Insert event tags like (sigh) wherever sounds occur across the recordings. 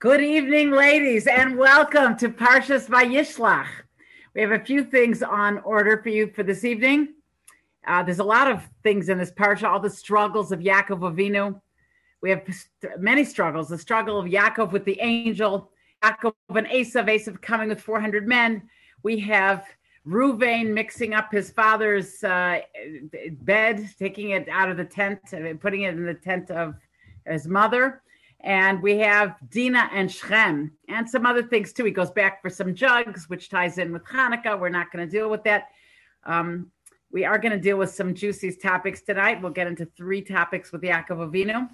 Good evening, ladies, and welcome to Parshas Vayishlach. We have a few things on order for you for this evening. Uh, there's a lot of things in this parsha, all the struggles of Yaakov Avinu. We have many struggles. The struggle of Yaakov with the angel, Yaakov and Esav, Esav coming with 400 men. We have Ruvain mixing up his father's uh, bed, taking it out of the tent, and putting it in the tent of his mother. And we have Dina and Shechem and some other things too. He goes back for some jugs, which ties in with Hanukkah. We're not going to deal with that. Um, we are going to deal with some juicy topics tonight. We'll get into three topics with Yaakov Avinu.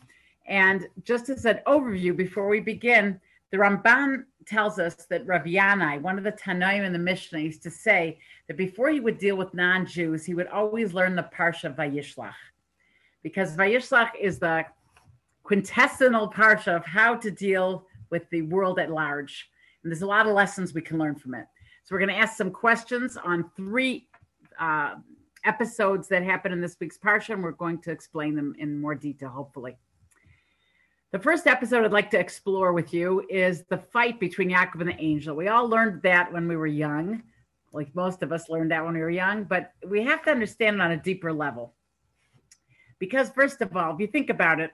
And just as an overview before we begin, the Ramban tells us that Rav Yanai, one of the Tanaim in the Mishnah, used to say that before he would deal with non-Jews, he would always learn the Parsha Vayishlach, because Vayishlach is the quintessential Parsha of how to deal with the world at large. And there's a lot of lessons we can learn from it. So we're going to ask some questions on three uh, episodes that happen in this week's Parsha, and we're going to explain them in more detail, hopefully. The first episode I'd like to explore with you is the fight between Yaakov and the angel. We all learned that when we were young, like most of us learned that when we were young, but we have to understand it on a deeper level. Because, first of all, if you think about it,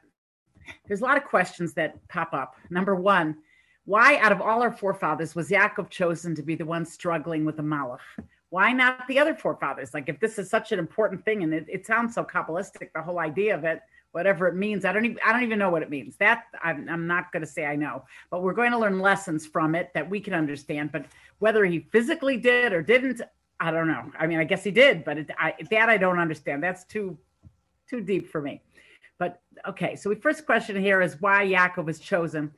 there's a lot of questions that pop up. Number one, why out of all our forefathers was Yaakov chosen to be the one struggling with the Malach? Why not the other forefathers? Like, if this is such an important thing, and it, it sounds so kabbalistic, the whole idea of it, whatever it means. I don't even I don't even know what it means. That I'm, I'm not going to say I know, but we're going to learn lessons from it that we can understand. But whether he physically did or didn't, I don't know. I mean, I guess he did, but it, I, that I don't understand. That's too too deep for me. But okay, so the first question here is why Yaakov was chosen.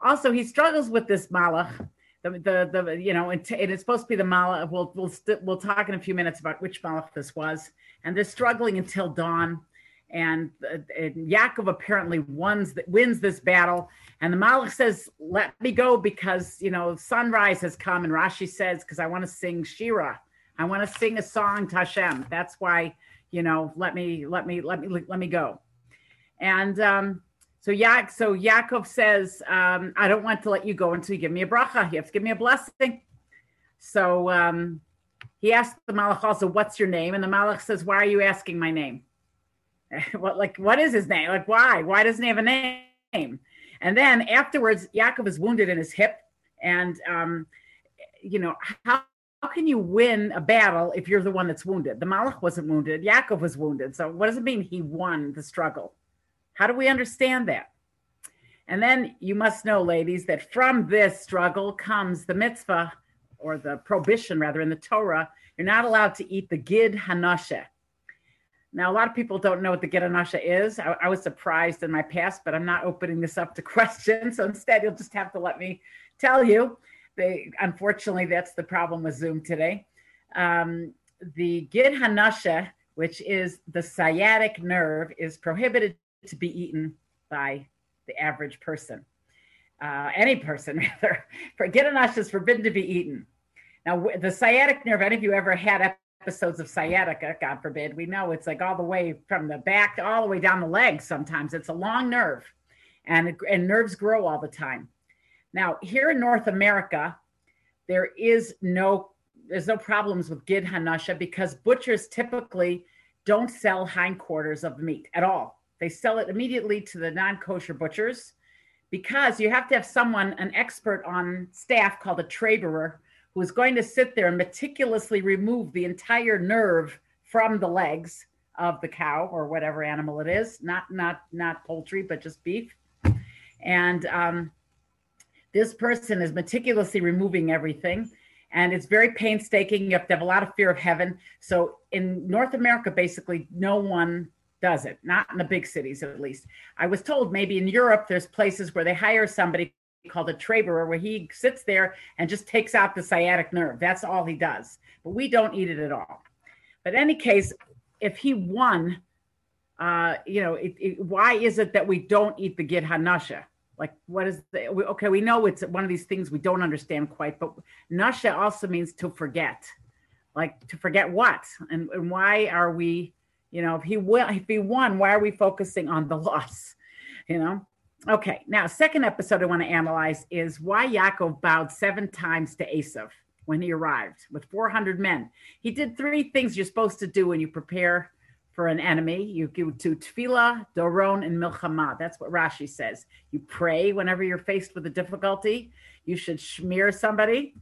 Also, he struggles with this malach. The, the, the you know it, is supposed to be the malach. We'll we'll we st- we'll talk in a few minutes about which malach this was, and they're struggling until dawn and, uh, and Yaakov apparently wins wins this battle. And the Malach says, "Let me go because you know sunrise has come." And Rashi says, "Because I want to sing Shira, I want to sing a song to Hashem. That's why you know let me let me let me let me go." And um, so Yak so Yaakov says, um, "I don't want to let you go until you give me a bracha. You have to give me a blessing." So um, he asked the Malach also, "What's your name?" And the Malach says, "Why are you asking my name?" (laughs) what like what is his name? Like why? Why doesn't he have a name? And then afterwards, Yaakov is wounded in his hip, and um, you know how how can you win a battle if you're the one that's wounded? The Malach wasn't wounded. Yaakov was wounded. So what does it mean he won the struggle? How do we understand that? And then you must know, ladies, that from this struggle comes the mitzvah or the prohibition, rather, in the Torah. You're not allowed to eat the gid hanasheh. Now, a lot of people don't know what the Gid Hanasha is. I, I, was surprised in my past, but I'm not opening this up to (laughs) questions. So instead, you'll just have to let me tell you. They, unfortunately, that's the problem with Zoom today. Um, the Gid Hanasha, which is the sciatic nerve, is prohibited to be eaten by the average person. Uh, any person, (laughs) rather. For Gid Hanasha is forbidden to be eaten. Now, the sciatic nerve, any of you ever had episodes of sciatica, God forbid, we know it's like all the way from the back all the way down the leg. Sometimes it's a long nerve, and and nerves grow all the time. Now here in North America, there is no there's no problems with gid hanasha because butchers typically don't sell hindquarters of meat at all. They sell it immediately to the non-kosher butchers because you have to have someone, an expert on staff called a traberer, who is going to sit there and meticulously remove the entire nerve from the legs of the cow or whatever animal it is, not not not poultry, but just beef. And um, this person is meticulously removing everything, and it's very painstaking. You have to have a lot of fear of heaven. So in North America, basically, no one does it. Not in the big cities, at least. I was told maybe in Europe, there's places where they hire somebody called a traberer where he sits there and just takes out the sciatic nerve. That's all he does. But we don't eat it at all. But any case, if he won, uh, you know, it, it, why is it that we don't eat the gid hanasha? Like, what is the, okay, we know it's one of these things we don't understand quite, but nasha also means to forget. Like to forget what? And, and why are we, you know, if he will, if he won, why are we focusing on the (laughs) loss? You know? Okay, now second episode I want to analyze is why Yaakov bowed seven times to Esav when he arrived with 400 men. He did three things you're supposed to do when you prepare for an enemy. You go to tefillah, doron, and milchama. That's what Rashi says. You pray whenever you're faced with a difficulty. You should smear somebody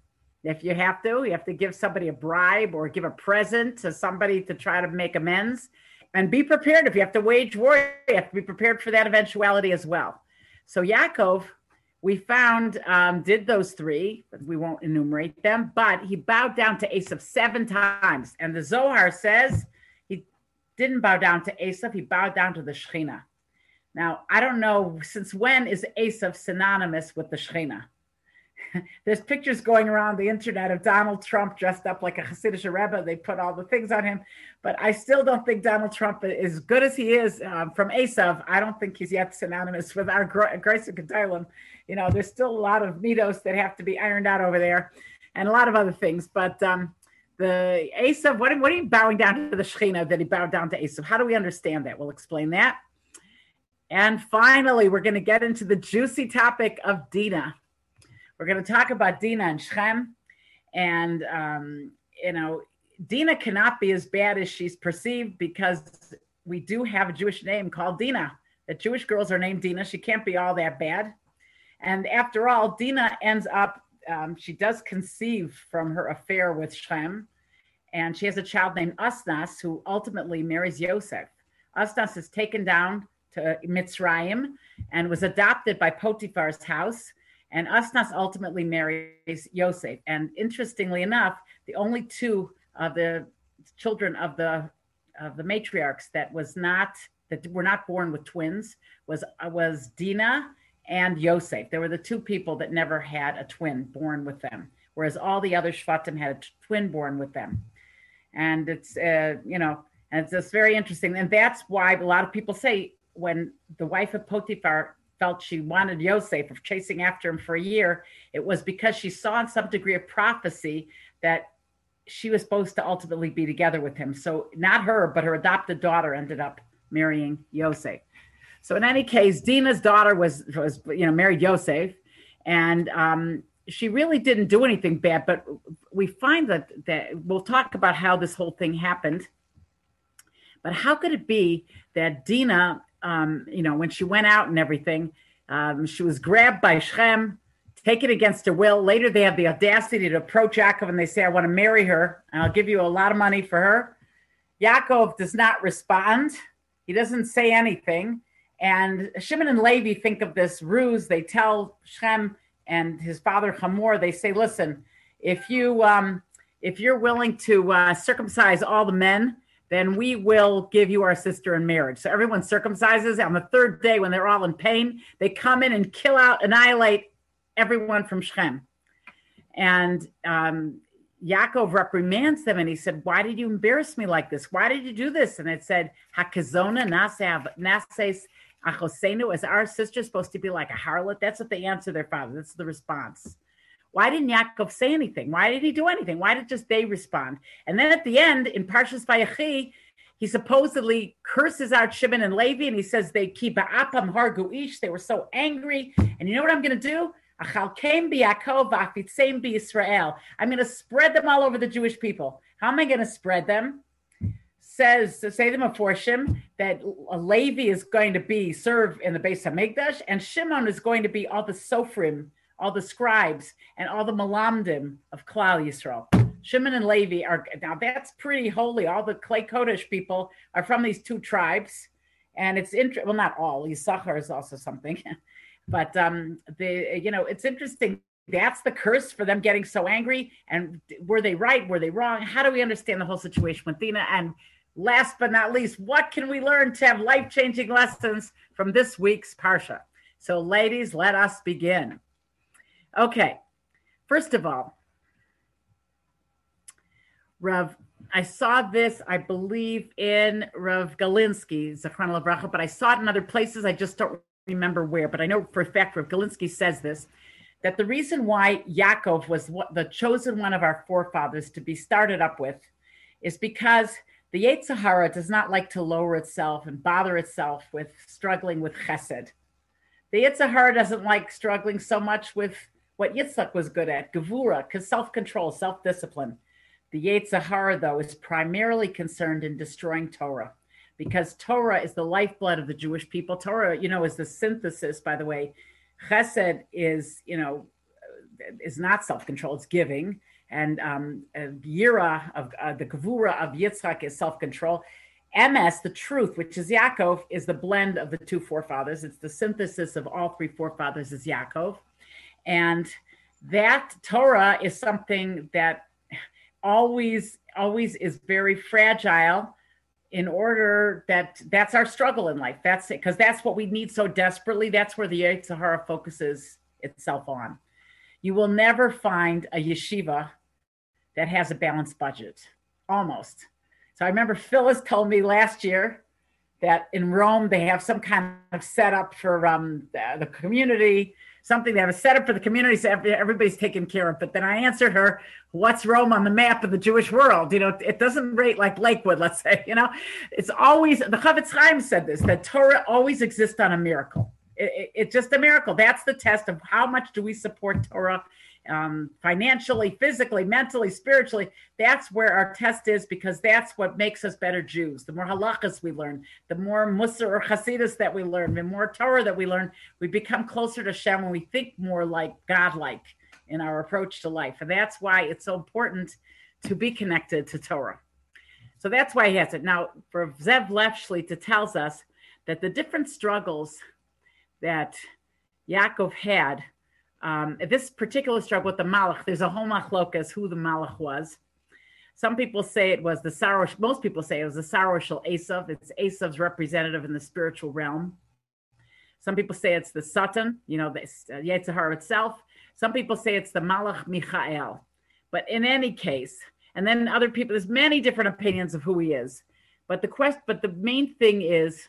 if you have to. You have to give somebody a bribe or give a present to somebody to try to make amends. And be prepared if you have to wage war. You have to be prepared for that eventuality as well. So Yaakov, we found, um, did those three, but we won't enumerate them, but he bowed down to Esav seven times. And the Zohar says he didn't bow down to Esav, he bowed down to the Shekhinah. Now, I don't know since when is Esav synonymous with the Shekhinah? (laughs) there's pictures going around the internet of Donald Trump dressed up like a Hasidic Rebbe. They put all the things on him, but I still don't think Donald Trump, as good as he is um, from Esav, I don't think he's yet synonymous with our Grace and. You know, there's still a lot of mitos that have to be ironed out over there, and a lot of other things. But um, the Esav, what, what are you bowing down to the Shekhinah that he bowed down to Esav? How do we understand that? We'll explain that. And finally, we're going to get into the juicy topic of Dinah. We're going to talk about Dina and Shechem. And, um, you know, Dina cannot be as bad as she's perceived because we do have a Jewish name called Dina. The Jewish girls are named Dina. She can't be all that bad. And after all, Dina ends up, um, she does conceive from her affair with Shechem. And she has a child named Asnas who ultimately marries Yosef. Asnas is taken down to Mitzrayim and was adopted by Potiphar's house. And Asnas ultimately marries Yosef. And interestingly enough, the only two of the children of the of the matriarchs that was not that were not born with twins was was Dinah and Yosef. They were the two people that never had a twin born with them, whereas all the other Shvatim had a twin born with them. And it's uh, you know, and it's just very interesting. And that's why a lot of people say when the wife of Potiphar felt she wanted Yosef of chasing after him for a year, it was because she saw in some degree of prophecy that she was supposed to ultimately be together with him. So not her, but her adopted daughter ended up marrying Yosef. So in any case, Dina's daughter was was you know married Yosef, and um, she really didn't do anything bad. But we find that that we'll talk about how this whole thing happened. But how could it be that Dinah um, you know, when she went out and everything, um, she was grabbed by Shechem, taken against her will. Later, they have the audacity to approach Yaakov and they say, I want to marry her, and I'll give you a lot of money for her. Yaakov does not respond, he doesn't say anything. And Shimon and Levi think of this ruse. They tell Shechem and his father Hamor, they say, listen, if you um, if you're willing to uh, circumcise all the men, then we will give you our sister in marriage. So everyone circumcises. On the third day, when they're all in pain, they come in and kill out, annihilate everyone from Shechem. And um, Yaakov reprimands them and he said, Why did you embarrass me like this? Why did you do this? And it said, Hakazona nases achosenu. Is our sister supposed to be like a harlot? That's what they answer their father. That's the response. Why didn't Yaakov say anything? Why didn't he do anything? Why did just they respond? And then at the end, in Parshas Vayechi, he supposedly curses out Shimon and Levi, and he says they keep apam hargu ish. They were so angry, and you know what I'm going to do? Achalkame beyakovakseim be Israel. I'm going to spread them all over the Jewish people. How am I going to spread them? Says say them a that Levi is going to be served in the base of Mikdash, and Shimon is going to be all the Sofrim all the scribes and all the malamdim of Klal Yisrael. Shimon and Levi are now that's pretty holy. All the Klei Kodesh people are from these two tribes, and it's interesting. Well, not all. Yisachar is also something, (laughs) but um, the you know it's interesting. That's the curse for them getting so angry. And were they right? Were they wrong? How do we understand the whole situation with Dina? And last but not least, what can we learn to have life changing lessons from this week's parsha? So, ladies, let us begin. Okay. First of all, Rav, I saw this, I believe, in Rav Galinsky, Zachron Lavracha, but I saw it in other places. I just don't remember where, but I know for a fact Rav Galinsky says this that the reason why Yaakov was the chosen one of our forefathers to be started up with is because the Yetzer does not like to lower itself and bother itself with struggling with chesed The Yetzer doesn't like struggling so much with what Yitzchak was good at, Gevura, because self-control, self-discipline. The Yetzer Hara, though, is primarily concerned in destroying Torah because Torah is the lifeblood of the Jewish people. Torah, you know, is the synthesis, by the way. Chesed is, you know, is not self-control, it's giving. And um, Yira of uh, the Gevura of Yitzchak is self-control. Emes, the truth, which is Yaakov, is the blend of the two forefathers. It's the synthesis of all three forefathers is Yaakov. And that Torah is something that always, always is very fragile in order that that's our struggle in life. That's it, because that's what we need so desperately. That's where the Yetzer Hara focuses itself on. You will never find a yeshiva that has a balanced budget, almost. So I remember Phyllis told me last year that in Rome they have some kind of setup for um, the, the community something they have a setup for the community so everybody's taken care of. But then i answered her what's rome on the map of the jewish world? You know it doesn't rate like lakewood let's say (laughs) you know? It's always the Chofetz Chaim said this that torah always exists on a miracle. It, it, it's just a miracle. That's the test of how much do we support torah um, financially, physically, mentally, spiritually. That's where our test is because that's what makes us better Jews. The more halachas we learn, the more Mussar or Hasidus that we learn, the more Torah that we learn, we become closer to Shem and we think more like God-like in our approach to life. And that's why it's so important to be connected to Torah. So that's why he has it. Now, for Zev Leff shlit, tells us that the different struggles that Yaakov had um, this particular struggle with the Malach, there's a whole machlokas who the Malach was. Some people say it was the Sarosh, most people say it was the Sar shel Esav. It's Esav's representative in the spiritual realm. Some people say it's the Satan, you know, the uh, Yetzer Hara itself. Some people say it's the Malach Michael. But in any case, and then other people, there's many different opinions of who he is. But the quest, but the main thing is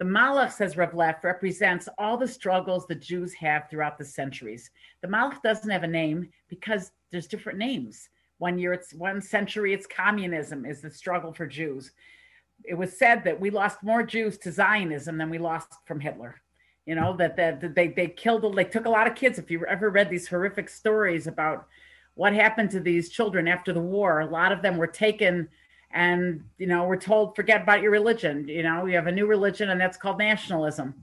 the Malach, says Rav Leff, represents all the struggles the Jews have throughout the centuries. The Malach doesn't have a name because there's different names. One year it's one century, it's communism is the struggle for Jews. It was said that we lost more Jews to Zionism than we lost from Hitler. You know, that, that, they, they killed, they took a lot of kids. If you ever read these horrific stories about what happened to these children after the war, a lot of them were taken and you know we're told forget about your religion you know we have a new religion and that's called nationalism.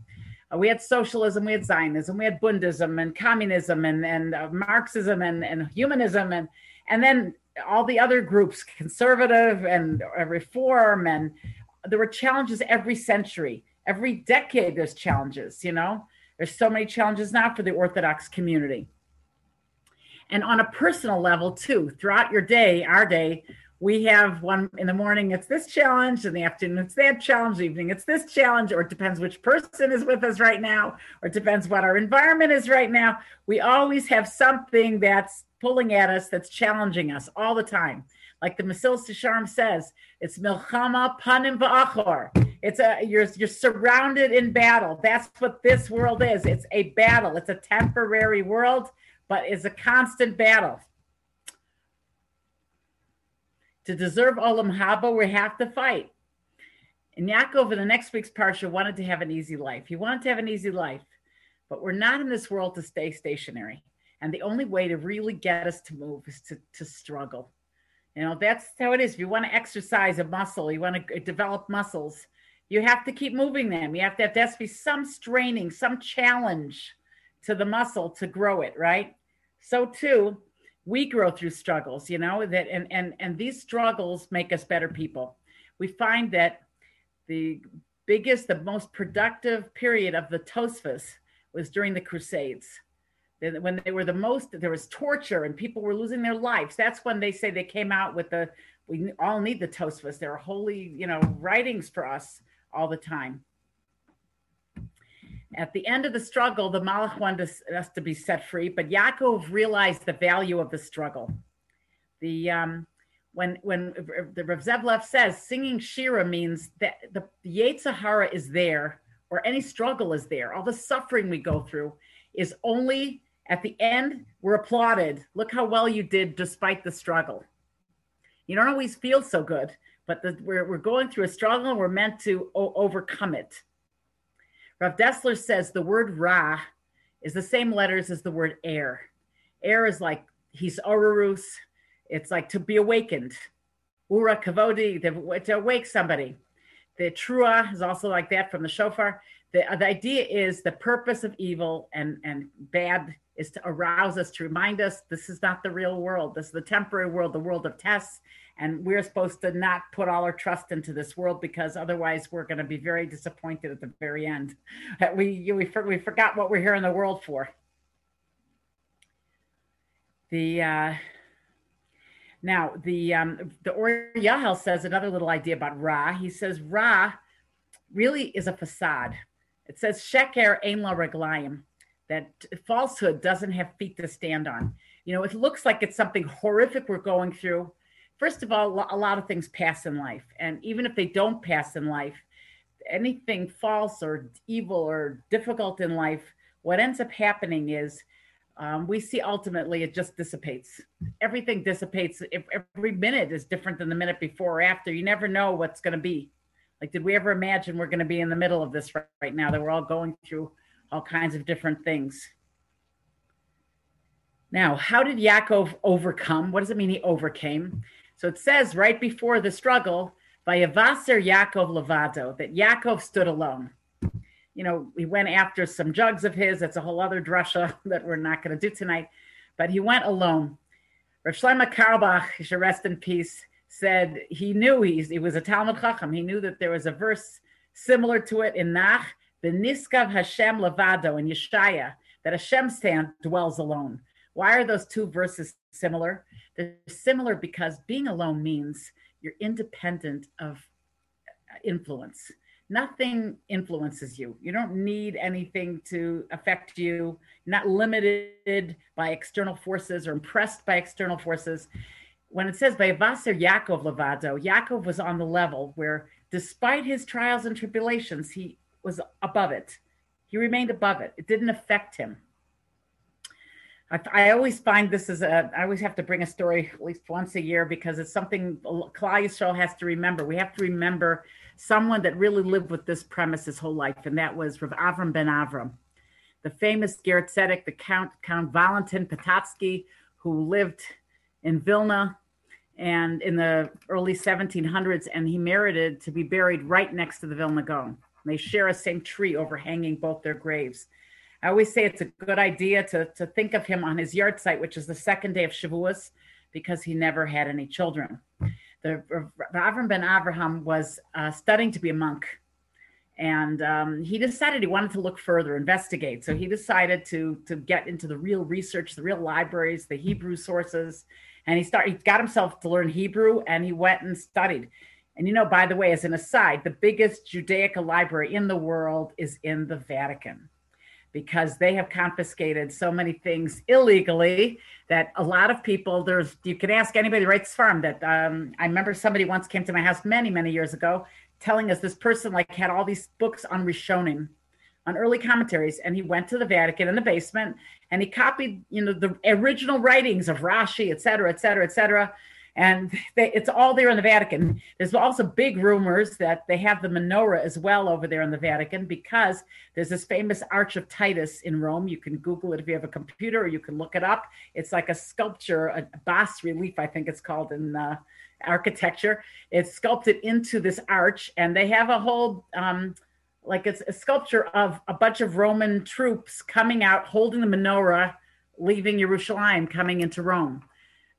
Uh, we had socialism we had zionism we had bundism and communism and and uh, marxism and and humanism and and then all the other groups conservative and uh, reform and there were challenges every century. Every decade there's challenges you know? There's so many challenges now for the orthodox community. And on a personal level too throughout your day our day we have one in the morning it's this challenge in the afternoon it's that challenge evening it's this challenge or it depends which person is with us right now or it depends what our environment is right now. We always have something that's pulling at us that's challenging us all the time. Like the Mesilas Yesharim says it's milchama panim va'achor it's a you're you're surrounded in battle. That's what this world is. It's a battle. It's a temporary world but it's a constant battle to deserve Olam Haba, we have to fight. And Yaakov in the next week's parsha wanted to have an easy life. He wanted to have an easy life, but we're not in this world to stay stationary. And the only way to really get us to move is to, to struggle. You know, that's how it is. If you want to exercise a muscle, you want to develop muscles, you have to keep moving them. You have to have there has to be some straining, some challenge to the muscle to grow it, right? So too, we grow through struggles you know that and and and these struggles make us better people. We find that the biggest the most productive period of the tosfos was during the crusades. When they were the most there was torture and people were losing their lives. That's when they say they came out with the we all need the tosfos. They're holy you know writings for us all the time at the end of the struggle, the Malach wanted us to be set free, but Yaakov realized the value of the struggle. The um, when when the Rav Zev Leff says singing Shira means that the, the Yetzer is there, or any struggle is there. All the suffering we go through is only at the end we're applauded. Look how well you did despite the struggle. You don't always feel so good, but the, we're we're going through a struggle and we're meant to o- overcome it. Rav Dessler says the word Ra is the same letters as the word air. Air is like he's orurus. It's like to be awakened. Ura kavodi, to awake somebody. The trua is also like that from the shofar. The, the idea is the purpose of evil and, and bad is to arouse us, to remind us this is not the real world. This is the temporary world, the world of tests. And we're supposed to not put all our trust into this world because otherwise we're going to be very disappointed at the very end. (laughs) We, we, we forgot what we're here in the world for. The uh, now the um, the Or Yahel says another little idea about Ra. He says Ra really is a facade. It says Sheker Ein La Reglayim that falsehood doesn't have feet to stand on. You know, it looks like it's something horrific we're going through. First of all, a lot of things pass in life. And even if they don't pass in life, anything false or evil or difficult in life, what ends up happening is um, we see ultimately it just dissipates. Everything dissipates. If Every minute is different than the minute before or after. You never know what's going to be. Like, did we ever imagine we're going to be in the middle of this right now that we're all going through all kinds of different things. Now, how did Yaakov overcome? What does it mean he overcame? So it says right before the struggle, Vayavaser Yaakov Levado, that Yaakov stood alone. You know, he went after some jugs of his. That's a whole other drasha (laughs) that we're not going to do tonight. But he went alone. Rav Shlomo Carlebach, he should rest in peace, said he knew he's, he was a Talmud Chacham. He knew that there was a verse similar to it in Nach the Nisgav Hashem Levado in Yeshaya, that Hashem stand dwells alone. Why are those two verses similar? They're similar because being alone means you're independent of influence. Nothing influences you. You don't need anything to affect you. You're not limited by external forces or impressed by external forces. When it says by Vaser Yaakov Levado, Yaakov was on the level where, despite his trials and tribulations, he was above it. He remained above it. It didn't affect him. I, I, always find this is a. I always have to bring a story at least once a year because it's something Klal Yisrael has to remember. We have to remember someone that really lived with this premise his whole life, and that was Rav Avram ben Avram, the famous Ger Tzedek, the Count Count Valentin Potocki, who lived in Vilna and in the early 1700s, and he merited to be buried right next to the Vilna Gaon. They share a same tree overhanging both their graves. I always say it's a good idea to, to think of him on his yahrzeit, which is the second day of Shavuos, because he never had any children. The Avram ben Avraham was uh, studying to be a monk, and um, he decided he wanted to look further, investigate. So he decided to to get into the real research, the real libraries, the Hebrew sources, and he started. He got himself to learn Hebrew, and he went and studied. And you know, by the way, as an aside, the biggest Judaica library in the world is in the Vatican because they have confiscated so many things illegally that a lot of people there's you can ask anybody right this farm that um, i remember somebody once came to my house many many years ago telling us this person like had all these books on rishonim on early commentaries and he went to the vatican in the basement and he copied you know the original writings of rashi et cetera et cetera et cetera and they, it's all there in the Vatican. There's also big rumors that they have the menorah as well over there in the Vatican because there's this famous Arch of Titus in Rome. You can Google it if you have a computer, or you can look it up. It's like a sculpture, a bas relief, I think it's called in uh, architecture. It's sculpted into this arch, and they have a whole. Um, like it's a sculpture of a bunch of Roman troops coming out, holding the menorah, leaving Jerusalem, coming into Rome.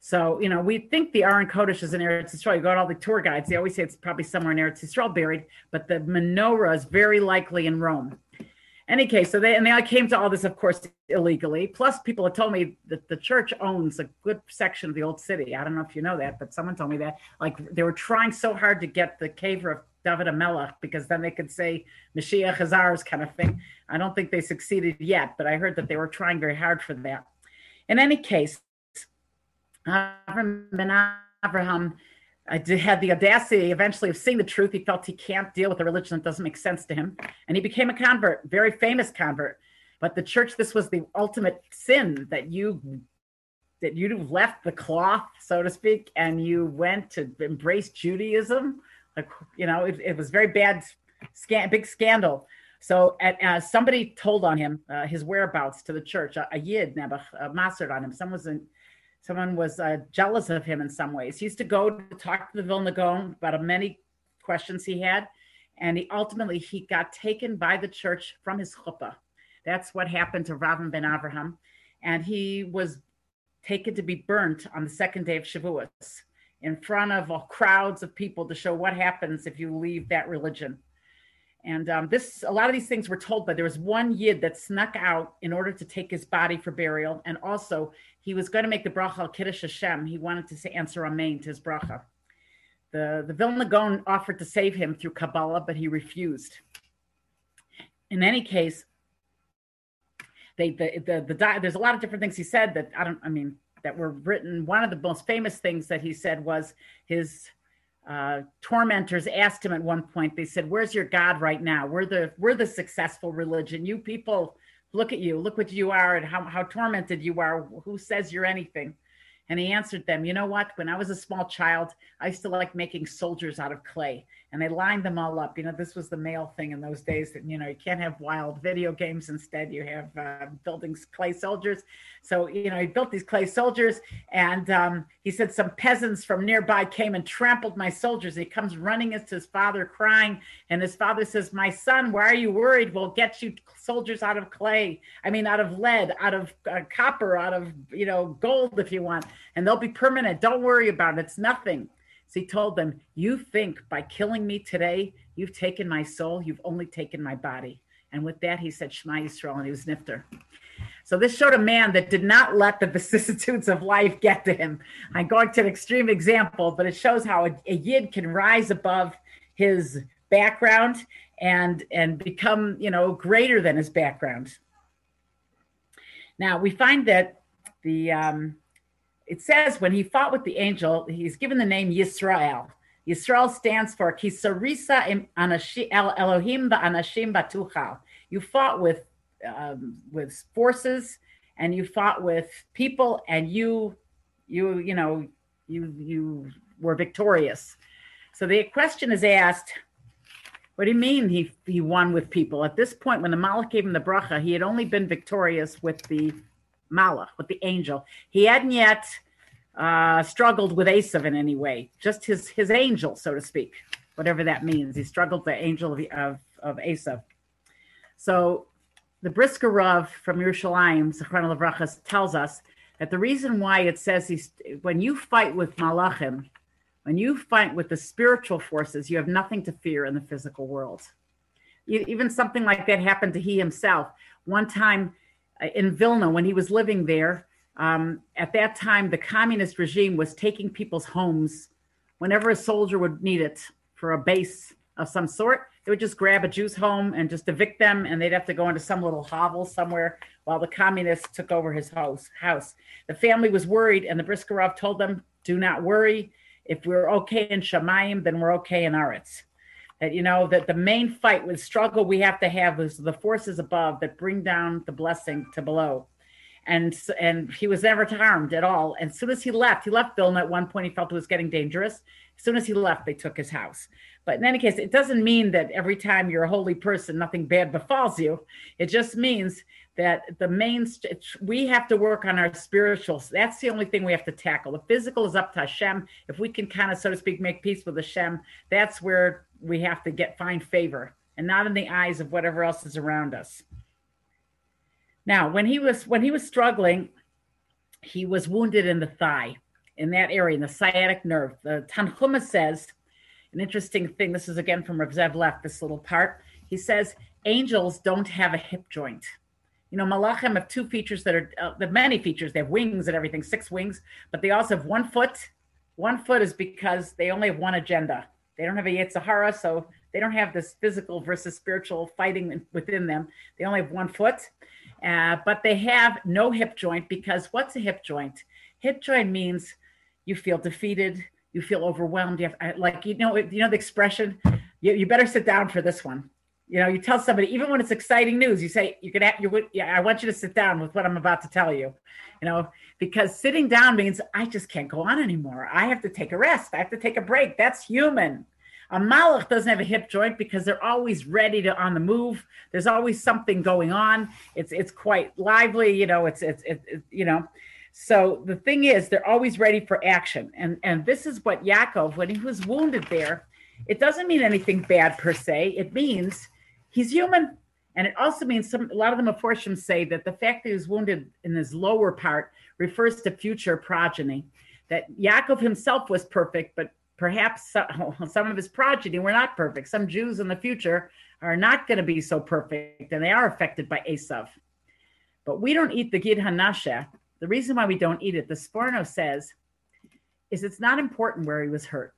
So, you know, we think the Aron Kodesh is in Eretz Yisrael. You go to all the tour guides, they always say it's probably somewhere in Eretz Yisrael buried, but the menorah is very likely in Rome. Any case, so they and they all came to all this, of course, illegally. Plus, people have told me that the church owns a good section of the old city. I don't know if you know that, but someone told me that. Like they were trying so hard to get the kever of David HaMelech because then they could say Mashiach Hazars kind of thing. I don't think they succeeded yet, but I heard that they were trying very hard for that. In any case, Avram ben Abraham I did, had the audacity eventually of seeing the truth. He felt he can't deal with a religion that doesn't make sense to him. And he became a convert, very famous convert. But the church, this was the ultimate sin that you that you left the cloth, so to speak, and you went to embrace Judaism. Like, you know, it, it was very bad, scan, big scandal. So at, uh, somebody told on him uh, his whereabouts to the church. A, a yid nebuch uh, mastered on him. Someone was in, someone was uh, jealous of him in some ways. He used to go to talk to the Vilna Gaon about many questions he had, and he ultimately he got taken by the church from his chuppah. That's what happened to Ravin ben Avraham, and he was taken to be burnt on the second day of Shavuos in front of crowds of people to show what happens if you leave that religion. And um, this, a lot of these things were told, but there was one yid that snuck out in order to take his body for burial, and also he was going to make the bracha al kiddush Hashem. He wanted to say answer amen to his bracha. The the Vilna Gaon offered to save him through Kabbalah, but he refused. In any case, they the the, the, the there's a lot of different things he said that I don't I mean that were written. One of the most famous things that he said was his uh, tormentors asked him at one point. They said, "Where's your God right now? We're the we're the successful religion. You people, look at you. Look what you are, and how how tormented you are. Who says you're anything?" And he answered them, You know what? When I was a small child, I used to like making soldiers out of clay and they lined them all up. You know, this was the male thing in those days that, you know, you can't have wild video games. Instead, you have uh, building clay soldiers. So, you know, he built these clay soldiers and um, he said some peasants from nearby came and trampled my soldiers. He comes running into his father crying. And his father says, My son, why are you worried? We'll get you soldiers out of clay. I mean, out of lead, out of uh, copper, out of, you know, gold if you want. And they'll be permanent. Don't worry about it. It's nothing. So he told them, You think by killing me today, you've taken my soul, you've only taken my body. And with that, he said, Shema Yisrael, and he was nifter. So this showed a man that did not let the (laughs) vicissitudes of life get to him. I'm going to an extreme example, but it shows how a, a yid can rise above his background and and become, you know, greater than his background. Now we find that the um, it says when he fought with the angel, he's given the name Yisrael. Yisrael stands for Kisarisa El Elohim Anashim Batuchal. You fought with um, with forces, and you fought with people, and you you you know you you were victorious. So the question is asked. What do you mean he he won with people? At this point, when the Malach gave him the bracha, he had only been victorious with the Malach, with the angel. He hadn't yet uh, struggled with Esav in any way, just his his angel, so to speak, whatever that means. He struggled the angel of of, of Esav. So the Brisker Rav from Yerushalayim, Zechron Levrachas, tells us that the reason why it says he's when you fight with Malachim, when you fight with the spiritual forces, you have nothing to fear in the physical world. Even something like that happened to he himself. One time in Vilna, when he was living there, um, at that time, the communist regime was taking people's homes whenever a soldier would need it for a base of some sort. They would just grab a Jew's home and just evict them, and they'd have to go into some little hovel somewhere while the communists took over his house. House. The family was worried, and the Brisker Rav told them, "Do not worry. If we're okay in Shemayim, then we're okay in Aretz." That you know that the main fight, with struggle we have to have is the forces above that bring down the blessing to below and and he was never harmed at all. And as soon as he left, he left Vilna at one point. He felt it was getting dangerous. As soon as he left, they took his house. But in any case, it doesn't mean that every time you're a holy person, nothing bad befalls you. It just means that the main we have to work on our spirituals. That's the only thing we have to tackle. The physical is up to Hashem. If we can kind of, so to speak, make peace with Hashem, that's where we have to get find favor, and not in the eyes of whatever else is around us. Now, when he was when he was struggling, he was wounded in the thigh, in that area, in the sciatic nerve. The Tanchuma says an interesting thing. This is again from Rav Zev Leff this little part. He says angels don't have a hip joint. You know, malachim have two features that are uh, the many features. They have wings and everything, six wings, but they also have one foot. One foot is because they only have one agenda. They don't have a Yetzer Hara, so they don't have this physical versus spiritual fighting within them. They only have one foot. Uh, but they have no hip joint because what's a hip joint? Hip joint means you feel defeated, you feel overwhelmed. You have like you know you know the expression. You, you better sit down for this one. You know, you tell somebody even when it's exciting news, you say you could you yeah I want you to sit down with what I'm about to tell you. You know, because sitting down means I just can't go on anymore. I have to take a rest. I have to take a break. That's human. A malach doesn't have a hip joint because they're always ready to on the move. There's always something going on. It's it's quite lively, you know. It's it's it, it, you know. So the thing is, they're always ready for action, and and this is what Yaakov, when he was wounded there, it doesn't mean anything bad per se. It means he's human, and it also means some. A lot of the Meforshim say that the fact that he was wounded in his lower part refers to future progeny. That Yaakov himself was perfect, but perhaps (laughs) some of his progeny were not perfect. Some Jews in the future are not going to be so perfect, and they are affected by Esav. But we don't eat the Gid Hanasha. The reason why we don't eat it, the Sforno says, is it's not important where he was hurt.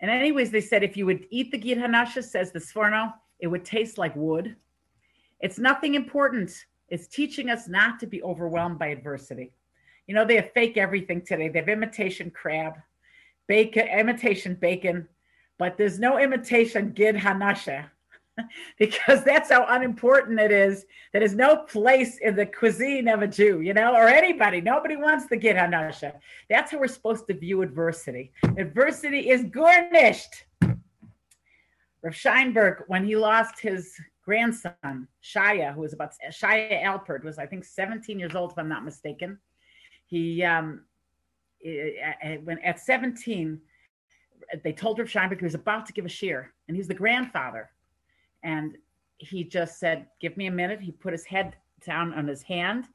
And anyways, they said if you would eat the Gid Hanasha, says the Sforno, it would taste like wood. It's nothing important. It's teaching us not to be overwhelmed by adversity. You know, they have fake everything today. They have imitation crab bacon, imitation bacon, but there's no imitation gid hanasha (laughs) because that's how unimportant it is. There is no place in the cuisine of a Jew, you know, or anybody. Nobody wants the gid hanasha. That's how we're supposed to view adversity. Adversity is garnished. Rav Scheinberg, when he lost his grandson, Shaya, who was about Shaya Alpert, was I think 17 years old, if I'm not mistaken. He um, when at 17, they told Rav Scheinberg he was about to give a shiur, and he's the grandfather. And he just said, Give me a minute. He put his head down on his hand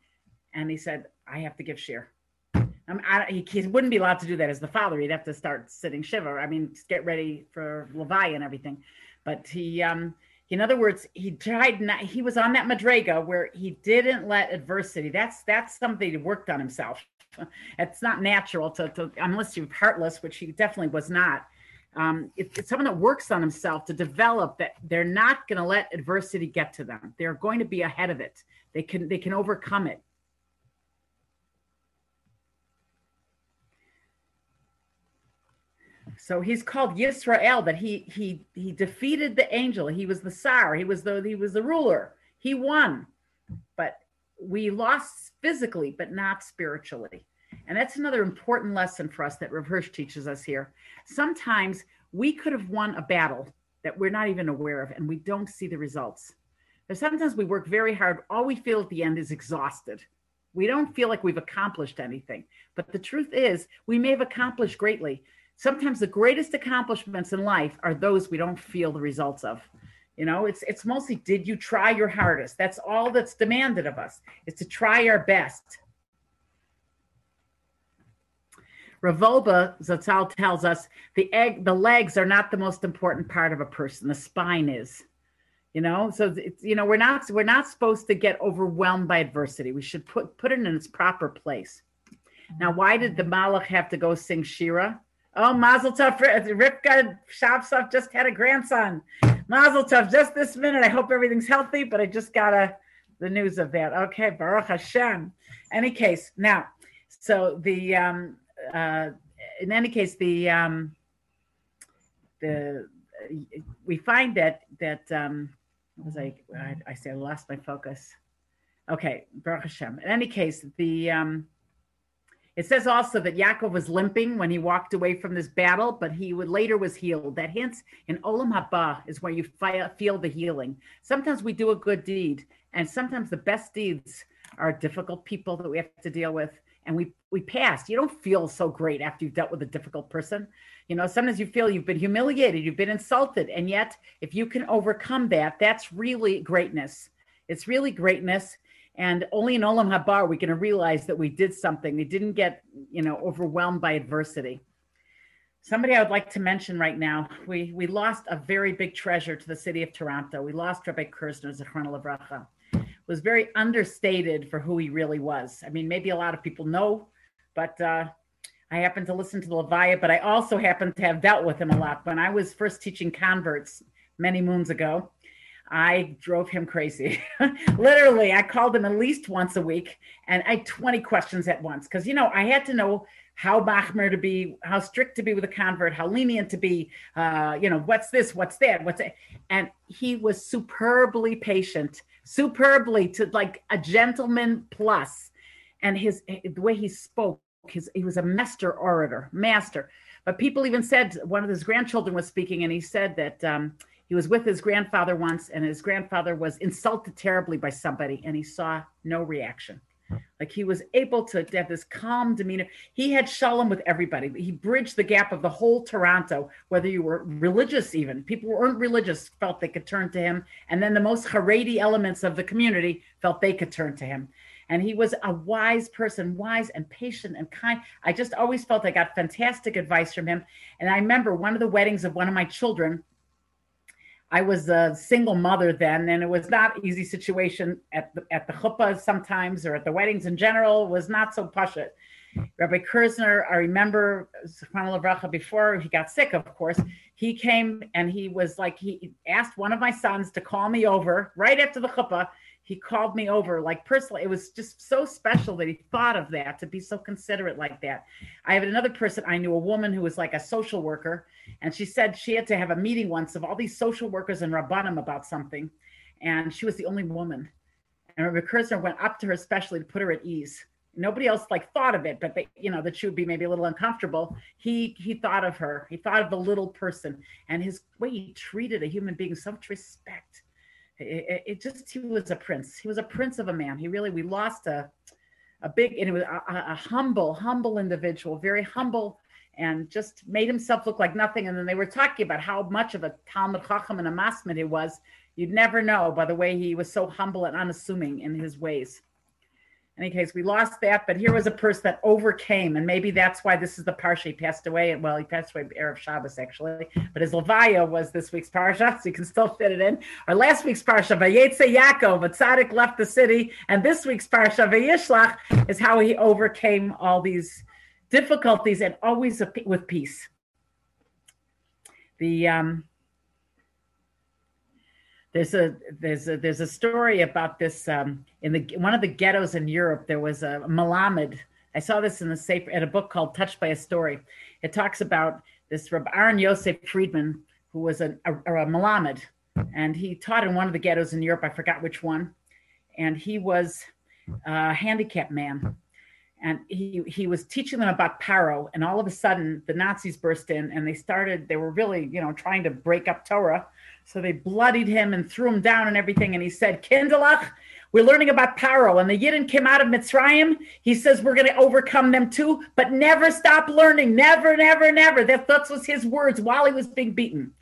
and he said, I have to give shiur. Um, I, he, he, wouldn't be allowed to do that as the father. He'd have to start sitting shiva. I mean, get ready for Levi and everything. But he, um, in other words, he tried not, he was on that madrega where he didn't let adversity. That's that's something he worked on himself. (laughs) it's not natural to, to unless you're heartless, which he definitely was not. Um, it, it's someone that works on himself to develop that they're not going to let adversity get to them. They're going to be ahead of it. They can they can overcome it. So he's called Yisrael. That he he he defeated the angel. He was the sar. He was the he was the ruler. He won, but we lost physically, but not spiritually. And that's another important lesson for us that Hirsch teaches us here. Sometimes we could have won a battle that we're not even aware of and we don't see the results. But sometimes we work very hard. All we feel at the end is exhausted. We don't feel like we've accomplished anything. But the truth is, we may have accomplished greatly. Sometimes the greatest accomplishments in life are those we don't feel the results of. You know, it's it's mostly did you try your hardest? That's all that's demanded of us is to try our best. Rav Wolbe Zatzal tells us the egg, the legs are not the most important part of a person. The spine is, you know. So it's you know we're not we're not supposed to get overwhelmed by adversity. We should put put it in its proper place. Now, why did the Malach have to go sing Shira? Oh, Mazel Tov! Ripka Shavsov just had a grandson. Mazel Tov! Just this minute. I hope everything's healthy, but I just got a the news of that. Okay, Baruch Hashem. Any case, now, so the um, uh, in any case, the um, the we find that that um, was I, I I say I lost my focus. Okay, Baruch Hashem. In any case, the um, it says also that Yaakov was limping when he walked away from this battle, but he would later was healed. That hints in Olam Haba is where you feel the healing. Sometimes we do a good deed, and sometimes the best deeds are difficult people that we have to deal with, and we we pass. You don't feel so great after you've dealt with a difficult person. You know, sometimes you feel you've been humiliated, you've been insulted, and yet if you can overcome that, that's really greatness. It's really greatness and only in Olam Haba are we going to realize that we did something. We didn't get, you know, overwhelmed by adversity. Somebody I would like to mention right now, we, we lost a very big treasure to the city of Toronto. We lost Rabbi Kirzner, Zechron Levracha. Was very understated for who he really was. I mean, maybe a lot of people know, but uh, I happen to listen to the Levaya, but I also happen to have dealt with him a lot. When I was first teaching converts many moons ago, I drove him crazy. (laughs) Literally, I called him at least once a week and I had 20 questions at once because, you know, I had to know how machmir to be, how strict to be with a convert, how lenient to be, uh, you know, what's this, what's that, what's it. And he was superbly patient, superbly to like a gentleman plus. And his, the way he spoke, his, he was a master orator, master. But people even said one of his grandchildren was speaking, and he said that um, he was with his grandfather once, and his grandfather was insulted terribly by somebody, and he saw no reaction. Like he was able to have this calm demeanor. He had shalom with everybody. He bridged the gap of the whole Toronto, whether you were religious, even people who weren't religious felt they could turn to him. And then the most Haredi elements of the community felt they could turn to him. And he was a wise person, wise and patient and kind. I just always felt I got fantastic advice from him. And I remember one of the weddings of one of my children, I was a single mother then, and it was not easy situation at the at the chuppah sometimes or at the weddings in general. It was not so pashut. Rabbi Kerzner, I remember before he got sick, of course, he came and he was like he asked one of my sons to call me over right after the chuppah he called me over like personally it was just so special that he thought of that to be so considerate like that. I have another person i knew a woman who was like a social worker and she said she had to have a meeting once of all these social workers and rabbanim about something and she was the only woman. And Rabbi Kerzner went up to her especially to put her at ease. Nobody else like thought of it but they you know that she would be maybe a little uncomfortable. He he thought of her. He thought of the little person and his way he treated a human being so much respect it, it, just he was a prince. He was a prince of a man. He really we lost a a big and it was a, a humble, humble individual, very humble, and just made himself look like nothing. And then they were talking about how much of a Talmud Chacham and a Masmid he was. You'd never know by the way he was so humble and unassuming in his ways any case, we lost that, but here was a person that overcame, and maybe that's why this is the parsha. He passed away. Well, he passed away erev Shabbos actually, but his levaya was this week's parsha, (laughs) so you can still fit it in. Our last week's parsha, Vayetze Yaakov, but Tzaddik left the city, and this week's parsha, Vayishlach, is how he overcame all these difficulties and always with peace. The um, there's a there's a there's a story about this um, in the one of the ghettos in Europe. There was a Malamed. I saw this in the safe in a book called Touched by a Story. It talks about this Reb Aaron Yosef Friedman, who was a, a, a Malamed, and he taught in one of the ghettos in Europe. I forgot which one, and he was a handicapped man, and he he was teaching them about Paro, and all of a sudden the Nazis burst in, and they started. They were really you know trying to break up Torah so they bloodied him and threw him down and everything. And he said, Kindalach, we're learning about Paro. And the Yidden came out of Mitzrayim. He says, we're going to overcome them too, but never stop learning. Never, never, never. That, that was his words while he was being beaten.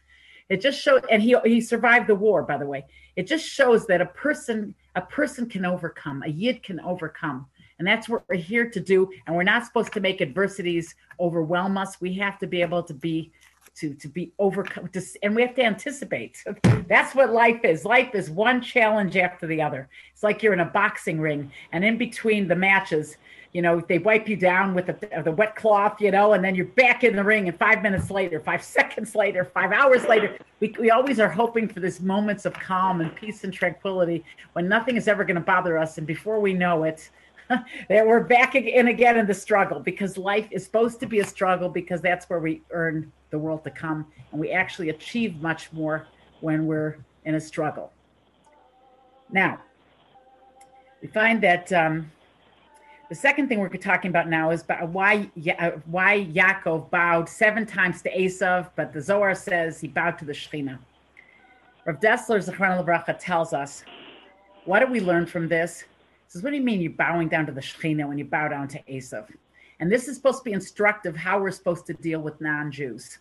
It just showed, and he, he survived the war, by the way. It just shows that a person, a person can overcome, a Yid can overcome. And that's what we're here to do. And we're not supposed to make adversities overwhelm us. We have to be able to be to to be overcome to, and we have to anticipate. (laughs) That's what life is. Life is one challenge after the other. It's like you're in a boxing ring and in between the matches you know they wipe you down with the, the wet cloth you know and then you're back in the ring and five minutes later five (laughs) seconds later five hours later we, we always are hoping for these moments of calm and peace and tranquility when nothing is ever going to bother us and before we know it (laughs) that we're back in again in the struggle because life is supposed to be a struggle because that's where we earn the world to come and we actually achieve much more when we're in a struggle now we find that um, the second thing we're talking about now is why why Yaakov bowed seven times to Esav, but the Zohar says he bowed to the Shekhinah. Rav Dessler Zechron Bracha tells us, what do we learn from this? Says, What do you mean you're bowing down to the Shekhinah when you bow down to Esav? And this is supposed to be instructive how we're supposed to deal with non Jews.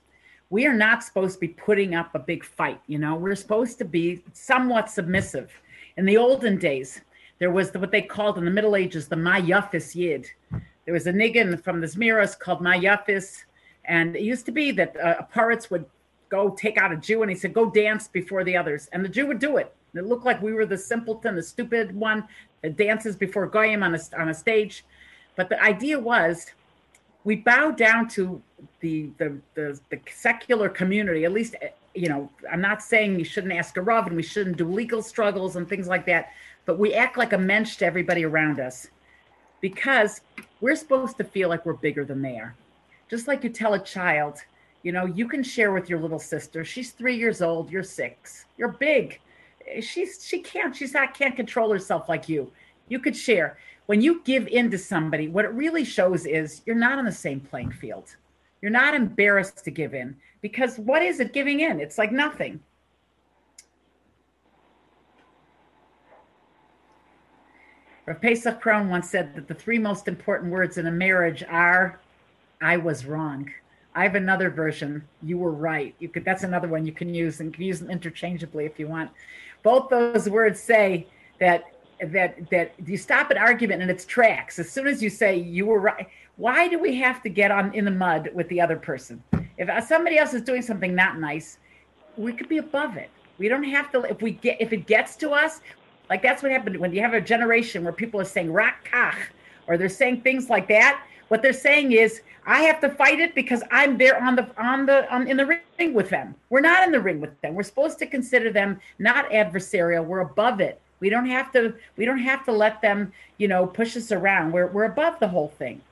We are not supposed to be putting up a big fight, you know, we're supposed to be somewhat submissive. In the olden days, there was the, what they called in the Middle Ages the Mayafis Yid. There was a niggin from the Zmiros called Mayafis, and it used to be that uh, poritz would go take out a Jew and he said, Go dance before the others. And the Jew would do it. It looked like we were the simpleton, the stupid one that dances before Goyim on a, on a stage. But the idea was we bow down to the, the, the, the secular community, at least, you know, I'm not saying you shouldn't ask a Rav and we shouldn't do legal struggles and things like that, but we act like a mensch to everybody around us because we're supposed to feel like we're bigger than they are. Just like you tell a child, you know, you can share with your little sister. She's three years old, you're six, you're big she's she can't she's not can't control herself like you you could share when you give in to somebody what it really shows is you're not on the same playing field You're not embarrassed to give in because what is it giving in? It's like nothing. Rav Pesach Krohn once said that the three most important words in a marriage are, I was wrong. I have another version. You were right. You could that's another one you can use and can use them interchangeably if you want. Both those words say that that that you stop an argument in its tracks as soon as you say you were right. Why do we have to get on in the mud with the other person? If uh, somebody else is doing something not nice, we could be above it. We don't have to if we get if it gets to us, like that's what happened when you have a generation where people are saying kach or they're saying things like that. What they're saying is, I have to fight it because I'm there on the on the on, in the ring with them. We're not in the ring with them. We're supposed to consider them not adversarial. We're above it. We don't have to we don't have to let them, you know, push us around. We're we're above the whole thing.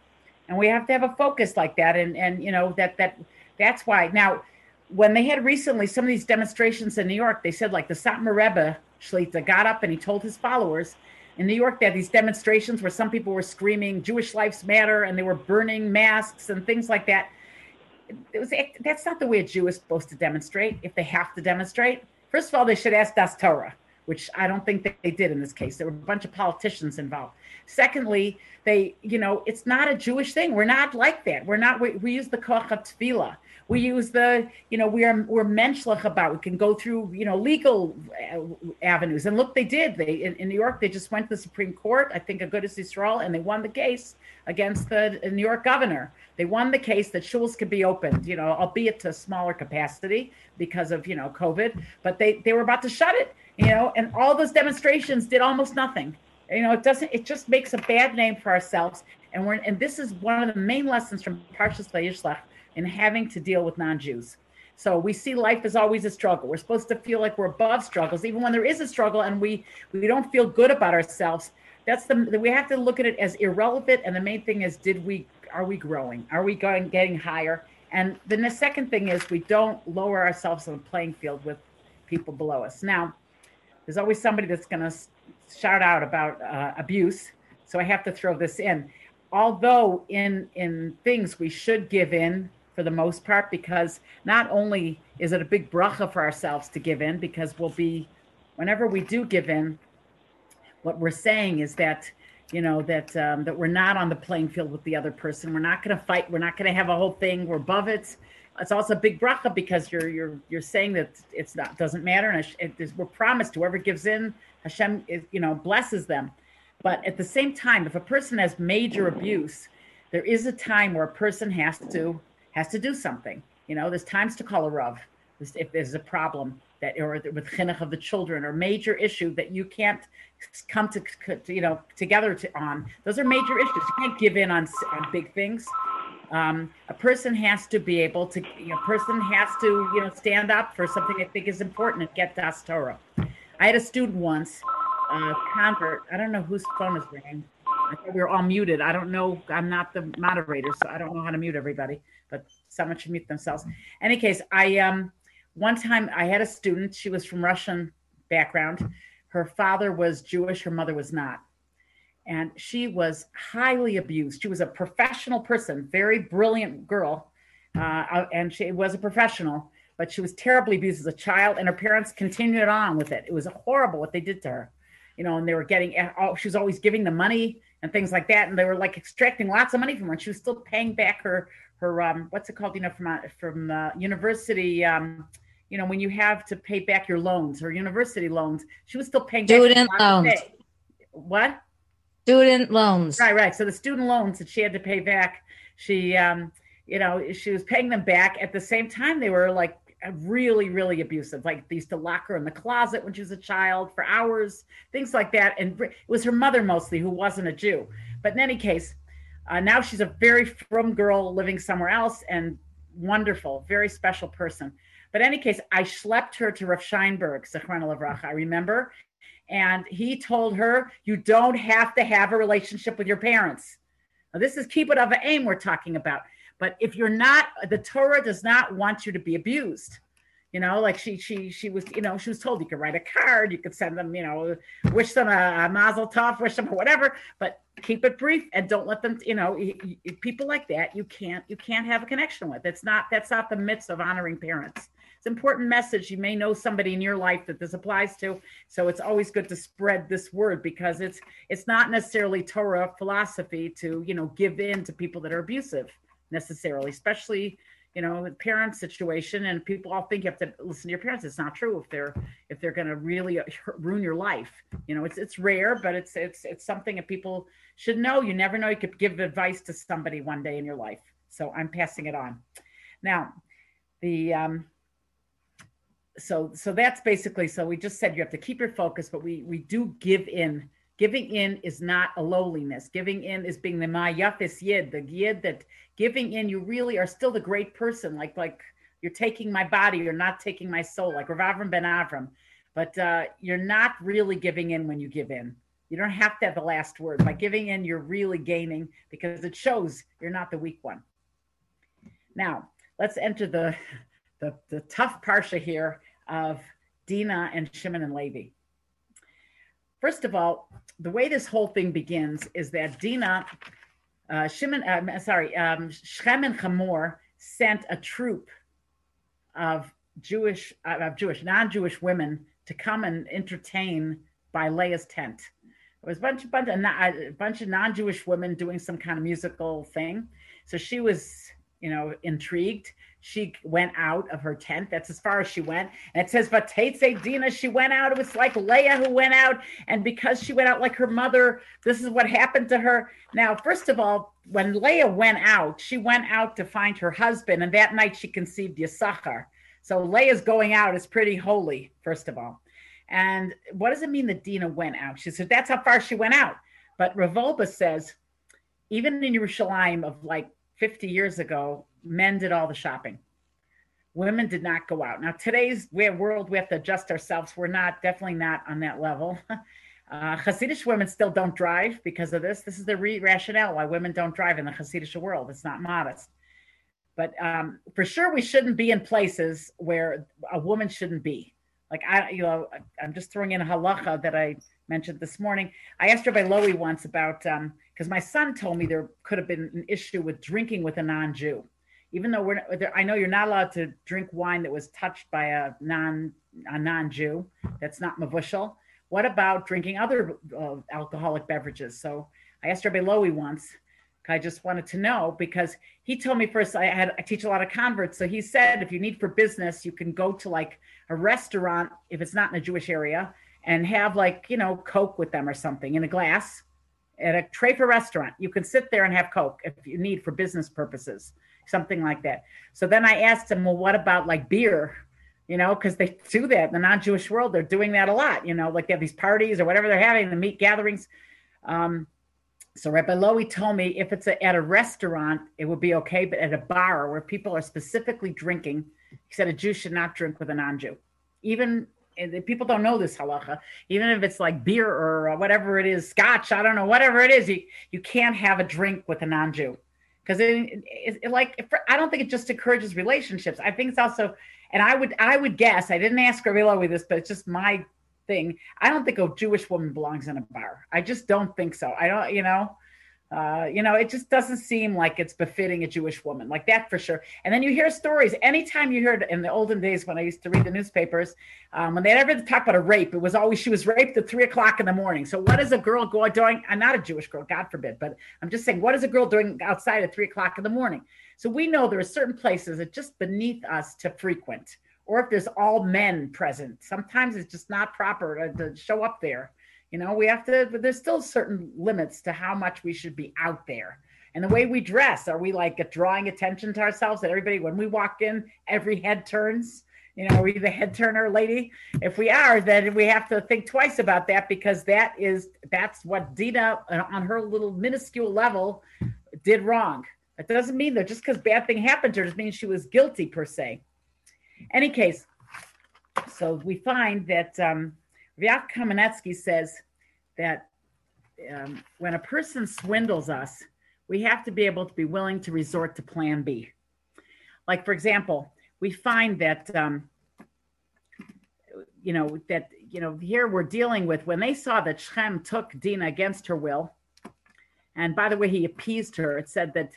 And we have to have a focus like that. And and you know, that that that's why now when they had recently some of these demonstrations in New York, they said like the Satmar Rebbe Shlita got up and he told his followers in New York they had these demonstrations where some people were screaming Jewish lives matter and they were burning masks and things like that. It was that's not the way a Jew is supposed to demonstrate if they have to demonstrate. First of all, they should ask Das Torah, which I don't think they did in this case. There were a bunch of politicians involved. Secondly, they, you know, it's not a Jewish thing. We're not like that. We're not. We, we use the koach of tefillah. We use the, you know, we are we're menschlich about. We can go through, you know, legal uh, avenues. And look, they did. They in, in New York, they just went to the Supreme Court. I think Agudas Yisrael, and they won the case against the New York governor. They won the case that schools could be opened, you know, albeit to smaller capacity because of you know COVID. But they they were about to shut it, you know, and all those demonstrations did almost nothing. You know, it doesn't. It just makes a bad name for ourselves. And we're and this is one of the main lessons from Parshas Vayishlach and having to deal with non-Jews. So we see life as always a struggle. We're supposed to feel like we're above struggles, even when there is a struggle and we we don't feel good about ourselves. That's the we have to look at it as irrelevant. And the main thing is, did we are we growing? Are we going getting higher? And then the second thing is we don't lower ourselves on the playing field with people below us. Now, there's always somebody that's going to shout out about uh, abuse, so I have to throw this in. Although in in things we should give in for the most part because not only is it a big bracha for ourselves to give in because we'll be whenever we do give in what we're saying is that you know that um, that we're not on the playing field with the other person. We're not going to fight. We're not going to have a whole thing. We're above it. It's also a big bracha because you're you're you're saying that it's not doesn't matter and it, it, we're promised whoever gives in Hashem is, you know blesses them. But at the same time if a person has major abuse there is a time where a person has to has to do something. You know, there's times to call a rav if there's a problem that or with chinuch of the children or major issue that you can't come to, you know together to, on. Those are major issues. You can't give in on, on big things. Um, a person has to be able to. You know, a person has to you know stand up for something they think is important and get das Torah. I had a student once, a convert. I don't know whose phone is ringing. I thought we were all muted. I don't know. I'm not the moderator, so I don't know how to mute everybody. But someone should mute themselves. Any case, I um one time I had a student. She was from Russian background. Her father was Jewish. Her mother was not, and she was highly abused. She was a professional person, very brilliant girl, uh, and she was a professional. But she was terribly abused as a child, and her parents continued on with it. It was horrible what they did to her you know, and they were getting, oh, she was always giving them money and things like that. And they were like extracting lots of money from her. And she was still paying back her, her, um, what's it called, you know, from, uh, from uh, university, um, you know, when you have to pay back your loans or university loans, she was still paying student loans. What? Student loans. Right, right. So the student loans that she had to pay back, she, um, you know, she was paying them back. At the same time, they were like really, really abusive. Like they used to lock her in the closet when she was a child for hours, things like that. And it was her mother mostly who wasn't a Jew. But in any case, uh, now she's a very frum girl living somewhere else and wonderful, very special person. But any case, I schlepped her to Rav Scheinberg, Zechron Levrach, I remember. And he told her, you don't have to have a relationship with your parents. Now, this is keep it of aim we're talking about. But if you're not, the Torah does not want you to be abused. You know, like she she she was, you know, she was told you could write a card, you could send them, you know, wish them a, a mazel tov, wish them whatever, but keep it brief and don't let them, you know, people like that you can't you can't have a connection with. It's not that's not the myths of honoring parents. It's important message. You may know somebody in your life that this applies to, so it's always good to spread this word because it's it's not necessarily Torah philosophy to you know give in to people that are abusive necessarily, especially you know the parent situation and people all think you have to listen to your parents it's not true if they're if they're going to really ruin your life. You know it's it's rare but it's it's it's something that people should know. You never know. You could give advice to somebody one day in your life. So i'm passing it on. Now the um so so that's basically so we just said you have to keep your focus but we we do give in Giving in is not a lowliness. Giving in is being the mayafis yid, the yid that giving in, you really are still the great person. Like like you're taking my body, you're not taking my soul, like Rav Avram ben Avram. But uh, you're not really giving in when you give in. You don't have to have the last word. By giving in, you're really gaining because it shows you're not the weak one. Now, let's enter the (laughs) the, the tough parsha here of Dinah and Shimon and Levi. First of all, the way this whole thing begins is that Dina, uh, Shimon, uh, sorry, um, Shem and Hamor sent a troop of Jewish, uh, of Jewish, non-Jewish women to come and entertain by Leah's tent. It was a bunch, bunch of, a bunch of non-Jewish women doing some kind of musical thing. So she was, you know, intrigued she went out of her tent. That's as far as she went. And it says, Vatetze Dina, she went out. It was like Leah who went out. And because she went out like her mother, this is what happened to her. Now, first of all, when Leah went out, she went out to find her husband. And that night she conceived Yisachar. So Leah's going out is pretty holy, first of all. And what does it mean that Dina went out? She said, that's how far she went out. But Rav Wolbe says, even in Yerushalayim of like 50 years ago, men did all the shopping. Women did not go out. Now, today's world, we have to adjust ourselves. We're not, definitely not on that level. (laughs) Uh, Hasidic women still don't drive because of this. This is the re- rationale why women don't drive in the Hasidic world. It's not modest. But um, for sure, we shouldn't be in places where a woman shouldn't be. Like I, you know, I'm just throwing in a halacha that I mentioned this morning. I asked Rabbi Lowy once about because um, my son told me there could have been an issue with drinking with a non-Jew even though we're I know you're not allowed to drink wine that was touched by a non a non-Jew. That's not mevushal. What about drinking other uh, alcoholic beverages? So I asked Rabbi Lowy once. I just wanted to know because he told me first I had I teach a lot of converts. So he said if you need for business, you can go to like a restaurant if it's not in a Jewish area and have like you know Coke with them or something in a glass at a tray for restaurant. You can sit there and have Coke if you need for business purposes something like that. So then I asked him, well, what about like beer? You know, because they do that in the non-Jewish world. They're doing that a lot. You know, like they have these parties or whatever they're having, the meat gatherings. Um, so Rabbi Lowy told me if it's a, at a restaurant, it would be okay, but at a bar where people are specifically drinking, he said a Jew should not drink with a non-Jew, even people don't know this halacha. Even if it's like beer or whatever it is, scotch, I don't know, whatever it is, you you can't have a drink with a non-Jew because it, it, it, like I don't think it just encourages relationships. I think it's also, and I would I would guess I didn't ask Gavrila with this, but it's just my thing. I don't think a Jewish woman belongs in a bar. I just don't think so. I don't, you know uh, you know, it just doesn't seem like it's befitting a Jewish woman, like that for sure. And then you hear stories. Anytime you heard in the olden days when I used to read the newspapers, um, when they ever talk about a rape, it was always she was raped at three o'clock in the morning. So what is a girl going doing? I'm not a Jewish girl, God forbid, but I'm just saying, what is a girl doing outside at three o'clock in the morning? So we know there are certain places that just beneath us to frequent, or if there's all men present, sometimes it's just not proper to, to show up there you know, we have to, but there's still certain limits to how much we should be out there. And the way we dress, are we like drawing attention to ourselves that everybody, when we walk in, every head turns? You know, are we the head turner lady? If we are, then we have to think twice about that because that is, that's what Dina uh, on her little minuscule level did wrong. It doesn't mean that just because bad thing happened to her doesn't mean she was guilty per se. Any case, so we find that um, Vyak Kamenetsky says that um, when a person swindles us, we have to be able to be willing to resort to plan B. Like, for example, we find that um, you know, that, you know, here we're dealing with when they saw that Shem took Dinah against her will. And by the way, he appeased her. It said that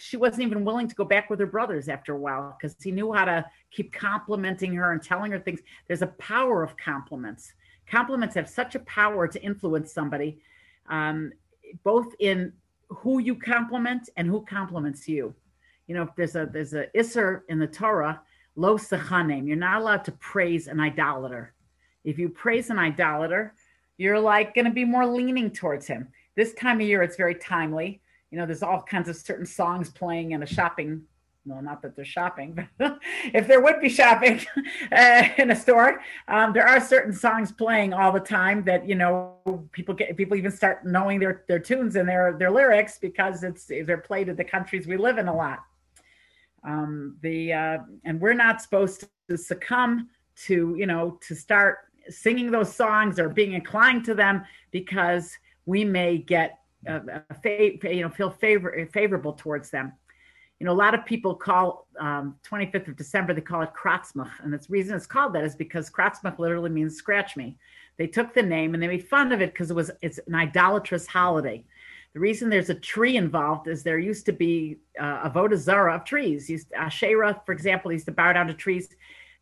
she wasn't even willing to go back with her brothers after a while because he knew how to keep complimenting her and telling her things. There's a power of compliments. Compliments have such a power to influence somebody, um, both in who you compliment and who compliments you. You know, there's a there's a isser in the Torah, lo sechanim. You're not allowed to praise an idolater. If you praise an idolater, you're like going to be more leaning towards him. This time of year, it's very timely you know, there's all kinds of certain songs playing in a shopping. Well, not that they're shopping, but (laughs) if there would be shopping (laughs) uh, in a store, um, there are certain songs playing all the time that you know people get. People even start knowing their their tunes and their their lyrics because it's they're played in the countries we live in a lot. Um, the uh, and we're not supposed to succumb to you know to start singing those songs or being inclined to them because we may get uh, you know feel favor favorable towards them. You know, a lot of people call um, 25th of December they call it Kratzmach, and the reason it's called that is because Kratzmach literally means scratch me. They took the name and they made fun of it because it was it's an idolatrous holiday. The reason there's a tree involved is there used to be uh, avodah zara of trees. Used Asherah, for example, used to bow down to trees.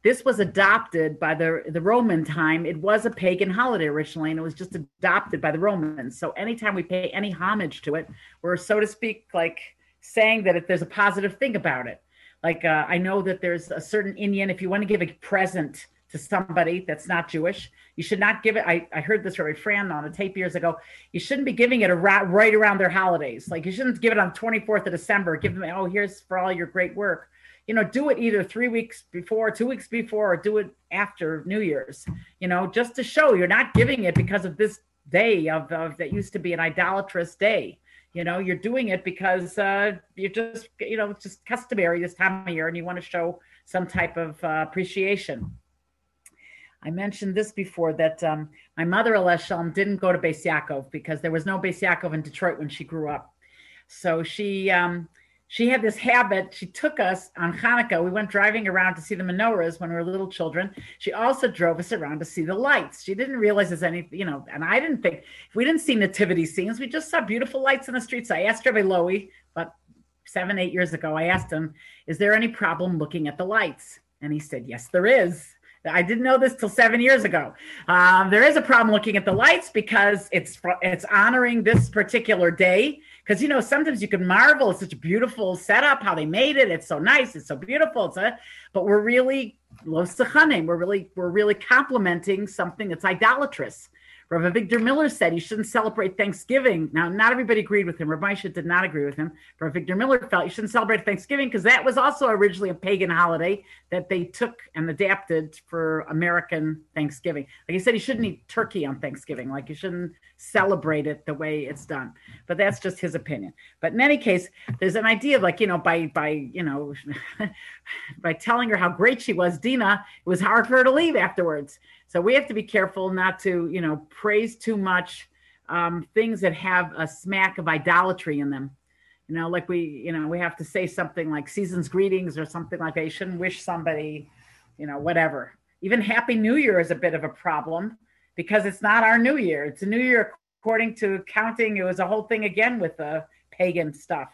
This was adopted by the, the Roman time. It was a pagan holiday originally, and it was just adopted by the Romans. So anytime we pay any homage to it, we're, so to speak, like saying that if there's a positive thing about it. Like uh, I know that there's a certain inyan, if you want to give a present to somebody that's not Jewish, you should not give it. I, I heard this from a friend on a tape years ago. You shouldn't be giving it a right around their holidays. Like you shouldn't give it on 24th of December. Give them, oh, here's for all your great work you know, do it either three weeks before, two weeks before, or do it after New Year's, you know, just to show you're not giving it because of this day of, of that used to be an idolatrous day. You know, you're doing it because uh, you're just, you know, it's just customary this time of year and you want to show some type of uh, appreciation. I mentioned this before that um, my mother, Aleshalom, didn't go to Beis Yaakov because there was no Beis Yaakov in Detroit when she grew up. So she, um, she had this habit. She took us on Hanukkah. We went driving around to see the menorahs when we were little children. She also drove us around to see the lights. She didn't realize there's any, you know, and I didn't think we didn't see nativity scenes, we just saw beautiful lights in the streets. I asked Rabbi Lowy, about seven, eight years ago, I asked him, is there any problem looking at the lights? And he said, yes, there is. I didn't know this till seven years ago. Um, there is a problem looking at the lights because it's it's honoring this particular day because you know sometimes you can marvel at such a beautiful setup how they made it it's so nice it's so beautiful it's a, but we're really we're really we're really complimenting something that's idolatrous Rabbi Victor Miller said you shouldn't celebrate Thanksgiving. Now, not everybody agreed with him. Rabbi Moshe did not agree with him. Rabbi Victor Miller felt you shouldn't celebrate Thanksgiving because that was also originally a pagan holiday that they took and adapted for American Thanksgiving. Like he said, you shouldn't eat turkey on Thanksgiving. Like you shouldn't celebrate it the way it's done. But that's just his opinion. But in any case, there's an idea of like, you know, by by, you know, (laughs) by telling her how great she was, Dina, it was hard for her to leave afterwards. So we have to be careful not to, you know, praise too much um, things that have a smack of idolatry in them. You know, like we, you know, we have to say something like season's greetings or something like that. You shouldn't wish somebody, you know, whatever. Even Happy New Year is a bit of a problem because it's not our New Year. It's a New Year according to counting. It was a whole thing again with the pagan stuff.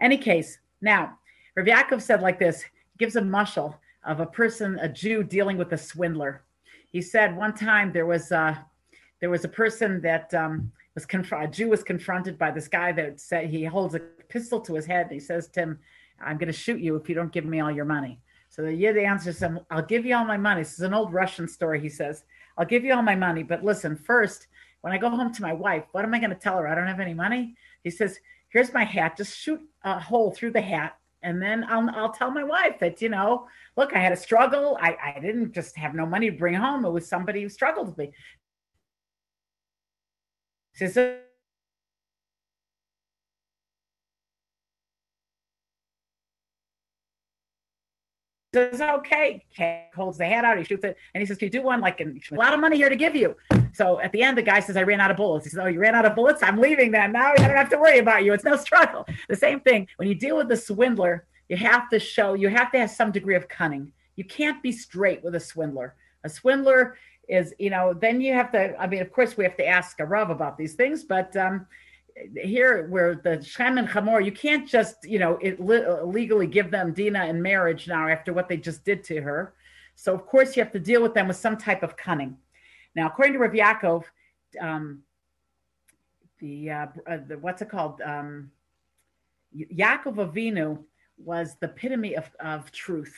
Any case, now Rav said like this, gives a mushal of a person, a Jew dealing with a swindler he said one time there was a, there was a person that um, was conf- a Jew was confronted by this guy that said he holds a pistol to his head and he says to him, "I'm going to shoot you if you don't give me all your money." So the Yid answers him, "I'll give you all my money." This is an old Russian story. He says, "I'll give you all my money, but listen, first, when I go home to my wife, what am I going to tell her? I don't have any money." He says, "Here's my hat. Just shoot a hole through the hat and then I'll I'll tell my wife that you know, look, I had a struggle. I I didn't just have no money to bring home. It was somebody who struggled with me. She says, says, okay. Kay holds the hat out. He shoots it. And he says, can you do one? Like, a lot of money here to give you. So at the end, the guy says, I ran out of bullets. He says, oh, you ran out of bullets? I'm leaving then. Now I don't have to worry about you. It's no struggle. The same thing. When you deal with the swindler, you have to show, you have to have some degree of cunning. You can't be straight with a swindler. A swindler is, you know, then you have to, I mean, of course, we have to ask a Rav about these things, but um, here where the Shem and Chamor, you can't just, you know, it legally give them Dina in marriage now after what they just did to her. So, of course, you have to deal with them with some type of cunning. Now, according to Rav Yaakov, um, the, uh, uh, the, what's it called? Um, Yaakov Avinu was the epitome of, of truth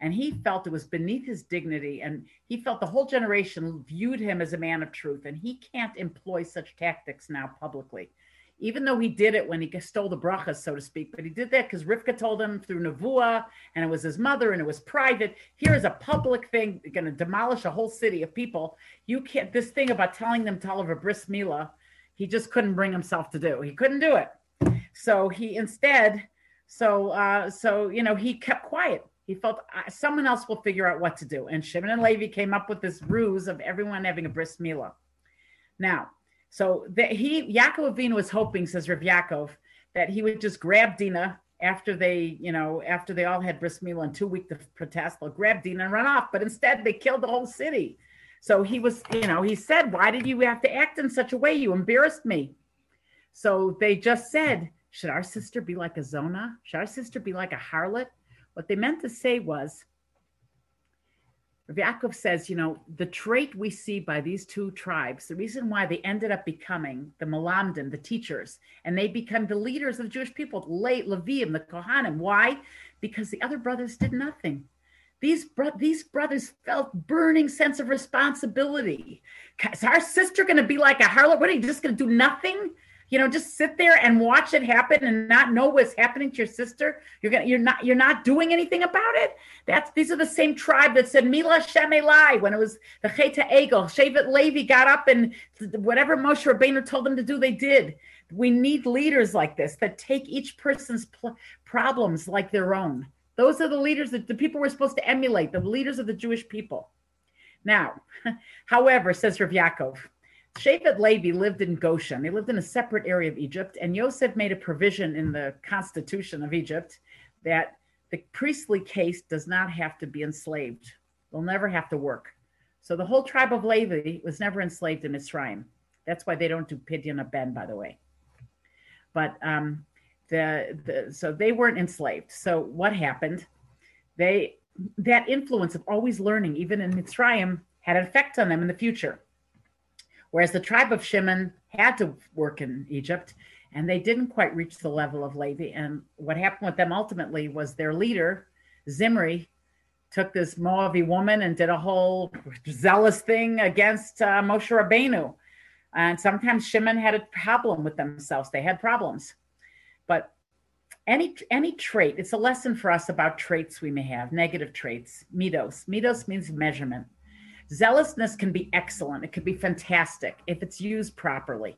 and he felt it was beneath his dignity and he felt the whole generation viewed him as a man of truth and he can't employ such tactics now publicly even though he did it when he stole the brachas so to speak but he did that because rivka told him through nevuah and it was his mother and it was private. Here is a public thing going to demolish a whole city of people. You can't this thing about telling them to a bris mila he just couldn't bring himself to do. He couldn't do it. So he instead so uh so you know he kept quiet. He felt uh, someone else will figure out what to do. And Shimon and Levi came up with this ruse of everyone having a bris milah. Now, so that he Yaakov was hoping, says Rav Yaakov, that he would just grab Dina after they, you know, after they all had bris milah and two weeks to protest, they'll grab Dina and run off. But instead, they killed the whole city. So he was, you know, he said, "Why did you have to act in such a way? You embarrassed me." So they just said, "Should our sister be like a Zona? Should our sister be like a harlot?" What they meant to say was, Yaakov says, you know, the trait we see by these two tribes, the reason why they ended up becoming the Malamdim, the teachers, and they become the leaders of the Jewish people, late Levium, the Kohanim. Why? Because the other brothers did nothing. These, bro- these brothers felt burning sense of responsibility. Is our sister going to be like a harlot? What are you just going to do nothing? You know just sit there and watch it happen and not know what's happening to your sister. You're gonna you're not you're not doing anything about it. That's these are the same tribe that said mila shemelai when it was the cheta egel. Shevet levi got up and whatever moshe Rabbeinu told them to do they did. We need leaders like this that take each person's pl- problems like their own. Those are the leaders that the people we're supposed to emulate the leaders of the jewish people. Now (laughs) however says rav yaakov Shevet Levi lived in Goshen. They lived in a separate area of Egypt, and Yosef made a provision in the constitution of Egypt that the priestly case does not have to be enslaved. They'll never have to work. So the whole tribe of Levi was never enslaved in Mitzrayim. That's why they don't do pidyon ben, by the way. But um, the, the so they weren't enslaved. So what happened? They that influence of always learning, even in Mitzrayim, had an effect on them in the future. Whereas the tribe of Shimon had to work in Egypt and they didn't quite reach the level of Levi. And what happened with them ultimately was their leader, Zimri, took this Moavi woman and did a whole zealous thing against uh, Moshe Rabbeinu. And sometimes Shimon had a problem with themselves. They had problems. But any any trait, it's a lesson for us about traits we may have, negative traits, midos. Midos means measurement. Zealousness can be excellent. It can be fantastic if it's used properly.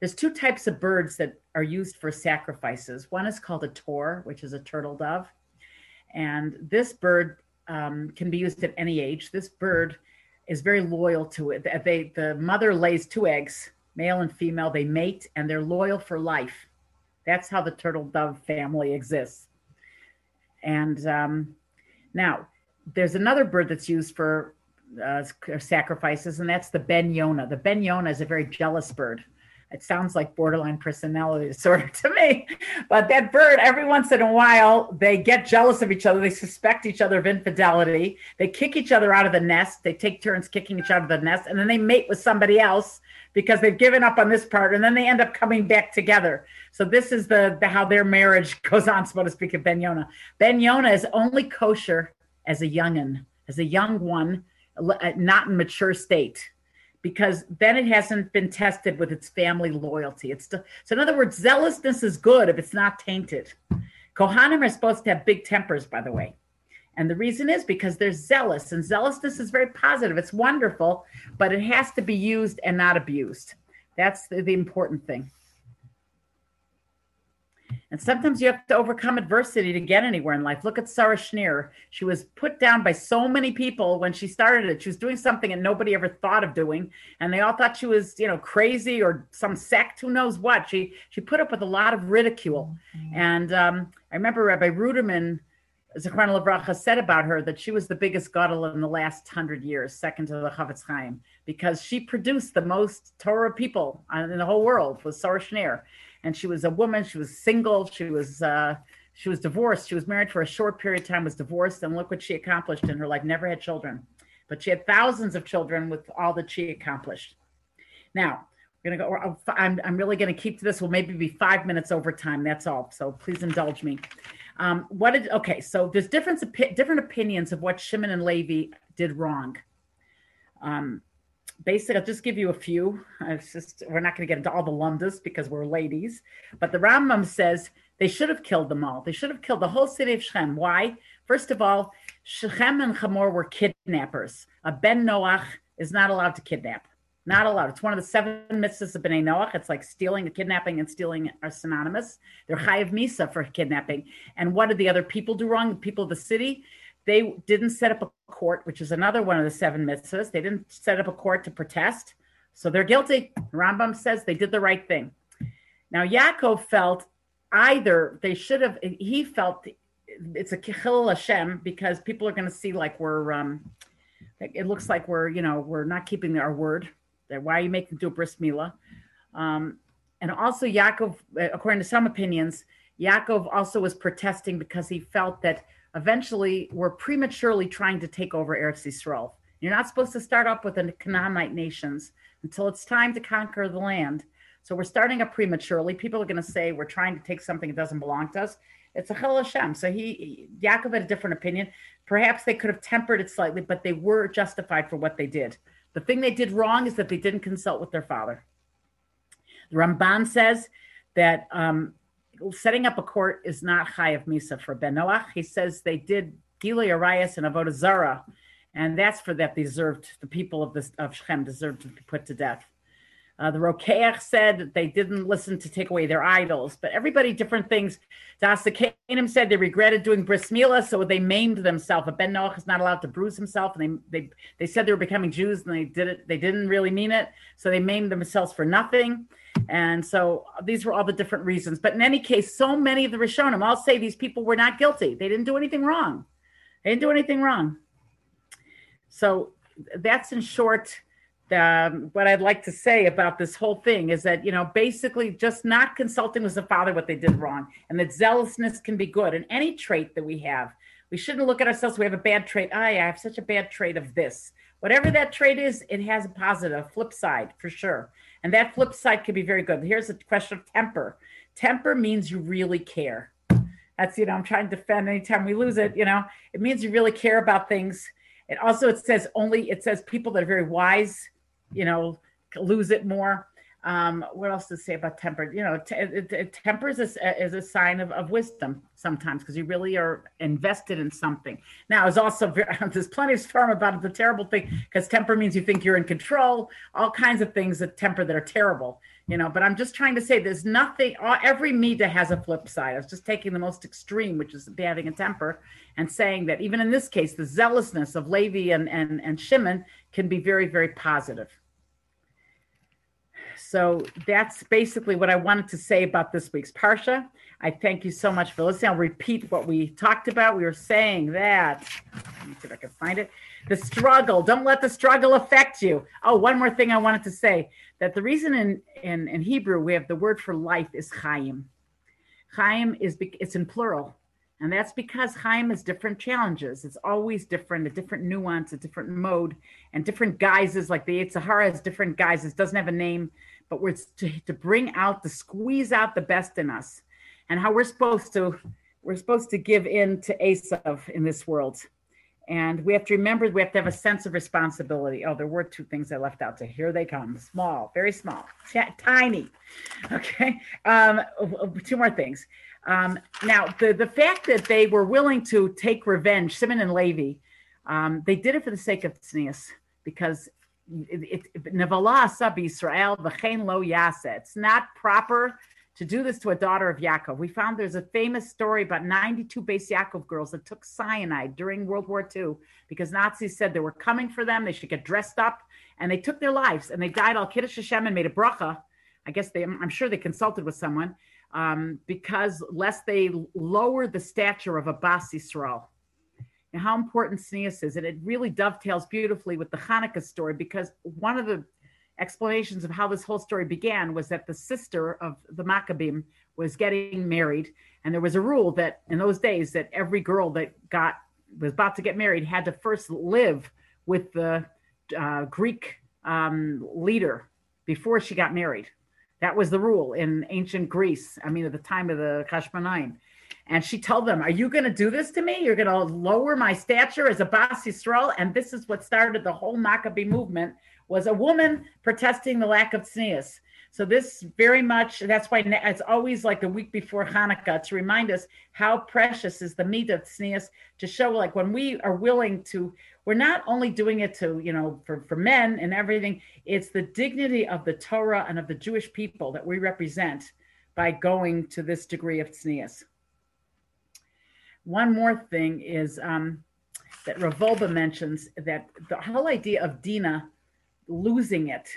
There's two types of birds that are used for sacrifices. One is called a tor, which is a turtle dove. And this bird um, can be used at any age. This bird is very loyal to it. They, the mother lays two eggs, male and female. They mate and they're loyal for life. That's how the turtle dove family exists. And um, now, there's another bird that's used for uh, sacrifices, and that's the Ben Yona. The Ben Yona is a very jealous bird. It sounds like borderline personality disorder (laughs) to me. But that bird, every once in a while, they get jealous of each other. They suspect each other of infidelity. They kick each other out of the nest. They take turns kicking each other out of the nest, and then they mate with somebody else because they've given up on this part, and then they end up coming back together. So this is the, the how their marriage (laughs) goes on, so to speak, of Ben Yona. Ben Yona is only kosher as a youngin, as a young one Uh, not in mature state because then it hasn't been tested with its family loyalty. It's still, so in other words, zealousness is good if it's not tainted. Kohanim are supposed to have big tempers, by the way. And the reason is because they're zealous, and zealousness is very positive. It's wonderful, but it has to be used and not abused. That's the, the important thing. And sometimes you have to overcome adversity to get anywhere in life. Look at Sarah Schenirer. She was put down by so many people when she started it. She was doing something that nobody ever thought of doing. And they all thought she was, you know, crazy or some sect, who knows what. She she put up with a lot of ridicule. Mm-hmm. And um, I remember Rabbi Ruderman Zichron Levracha said about her that she was the biggest gadol in the last hundred years, second to the Chofetz Chaim, because she produced the most Torah people in the whole world was Sarah Schenirer. And she was a woman, she was single, she was uh, she was divorced. She was married for a short period of time, was divorced, and look what she accomplished in her life. Never had children, but she had thousands of children with all that she accomplished. Now, we're gonna go. I'm, I'm really gonna keep to this. Will maybe be five minutes over time. That's all. So please indulge me. Um, what did okay? So there's different different opinions of what Shimon and Levi did wrong. Um, basically, I'll just give you a few. Just we're not going to get into all the lomdus because we're ladies, but the Rambam says they should have killed them all. They should have killed the whole city of Shechem. Why? First of all, Shechem and Hamor were kidnappers. A Ben Noach is not allowed to kidnap. Not allowed. It's one of the seven mitzvahs of Bnei Noach. It's like stealing, kidnapping and stealing are synonymous. They're chayiv misa for kidnapping. And what did the other people do wrong? The people of the city, they didn't set up a court, which is another one of the seven mitzvahs. They didn't set up a court to protest. So they're guilty. Rambam says they did the right thing. Now, Yaakov felt either they should have, he felt it's a chillul Hashem because people are going to see like we're, um, it looks like we're, you know, we're not keeping our word why are you making do a bris milah? Um, and also, Yaakov, according to some opinions, Yaakov also was protesting because he felt that eventually we're prematurely trying to take over Eretz Yisrael. You're not supposed to start up with the Canaanite nations until it's time to conquer the land. So we're starting up prematurely. People are going to say we're trying to take something that doesn't belong to us. It's a chillul Hashem. So he, Yaakov had a different opinion. Perhaps they could have tempered it slightly, but they were justified for what they did. The thing they did wrong is that they didn't consult with their father. The Ramban says that um, setting up a court is not chayav misa for Ben Noach. He says they did Gilui Arayas and Avodah Zara, and that's for that deserved the people of this of Shechem deserved to be put to death. Uh, the Rokeach said that they didn't listen to take away their idols, but everybody different things. Daas Zekeinim said they regretted doing bris milah, so they maimed themselves. A Ben Noach is not allowed to bruise himself, and they they they said they were becoming Jews, and they did it. They didn't really mean it, so they maimed themselves for nothing. And so these were all the different reasons. But in any case, so many of the Rishonim all say these people were not guilty. They didn't do anything wrong. They didn't do anything wrong. So that's in short um, what I'd like to say about this whole thing is that, you know, basically just not consulting with the father what they did wrong and that zealousness can be good. And any trait that we have, we shouldn't look at ourselves. We have a bad trait. I have such a bad trait of this. Whatever that trait is, it has a positive flip side for sure. And that flip side can be very good. Here's a question of temper. Temper means you really care. That's, you know, I'm trying to defend anytime we lose it, you know, it means you really care about things. It also, it says only, it says people that are very wise you know, lose it more. Um, what else to say about temper? You know, t- it, it, temper is a, is a sign of, of wisdom sometimes because you really are invested in something. Now, it's also very, (laughs) there's plenty of storm about the terrible thing because temper means you think you're in control. All kinds of things that temper that are terrible, you know. But I'm just trying to say there's nothing. Every middah has a flip side. I was just taking the most extreme, which is having a temper, and saying that even in this case, the zealousness of Levi and and and Shimon can be very very positive. So that's basically what I wanted to say about this week's Parsha. I thank you so much for listening. I'll repeat what we talked about. We were saying that, let me see if I can find it. The struggle, don't let the struggle affect you. Oh, one more thing I wanted to say that the reason in, in, in Hebrew we have the word for life is Chaim. Chaim is, it's in plural. And that's because Chaim has different challenges. It's always different, a different nuance, a different mode, and different guises. Like the Yetzer Hara has different guises, doesn't have a name but we're to, to bring out to squeeze out the best in us and how we're supposed to we're supposed to give in to Esav in this world. And we have to remember we have to have a sense of responsibility. Oh, there were two things I left out. So here they come. Small, very small, t- tiny. Okay. Um, two more things. Um, now, the, the fact that they were willing to take revenge, Simon and Levi, um, they did it for the sake of tznius because Nevala sub Israel v'chein lo yasa. It's not proper to do this to a daughter of Yaakov. We found there's a famous story about 92 Beis Yaakov girls that took cyanide during World War II because Nazis said they were coming for them. They should get dressed up, and they took their lives and they died al Kiddush Hashem and made a bracha. I guess they, I'm sure they consulted with someone um, because lest they lower the stature of a Yisrael. And how important tznius is. And it really dovetails beautifully with the Hanukkah story because one of the explanations of how this whole story began was that the sister of the Maccabim was getting married. And there was a rule that in those days that every girl that got was about to get married had to first live with the uh, Greek um, leader before she got married. That was the rule in ancient Greece. I mean, at the time of the Hashmonaim. And she told them, Are you going to do this to me? You're going to lower my stature as a Bas Yisrael? And this is what started the whole Maccabee movement was a woman protesting the lack of tznius. So this very much, that's why it's always like the week before Hanukkah to remind us how precious is the middah of tznius to show like when we are willing to, we're not only doing it to, you know, for, for men and everything, it's the dignity of the Torah and of the Jewish people that we represent by going to this degree of tznius. One more thing is um, that Rav Wolbe mentions that the whole idea of Dina losing it,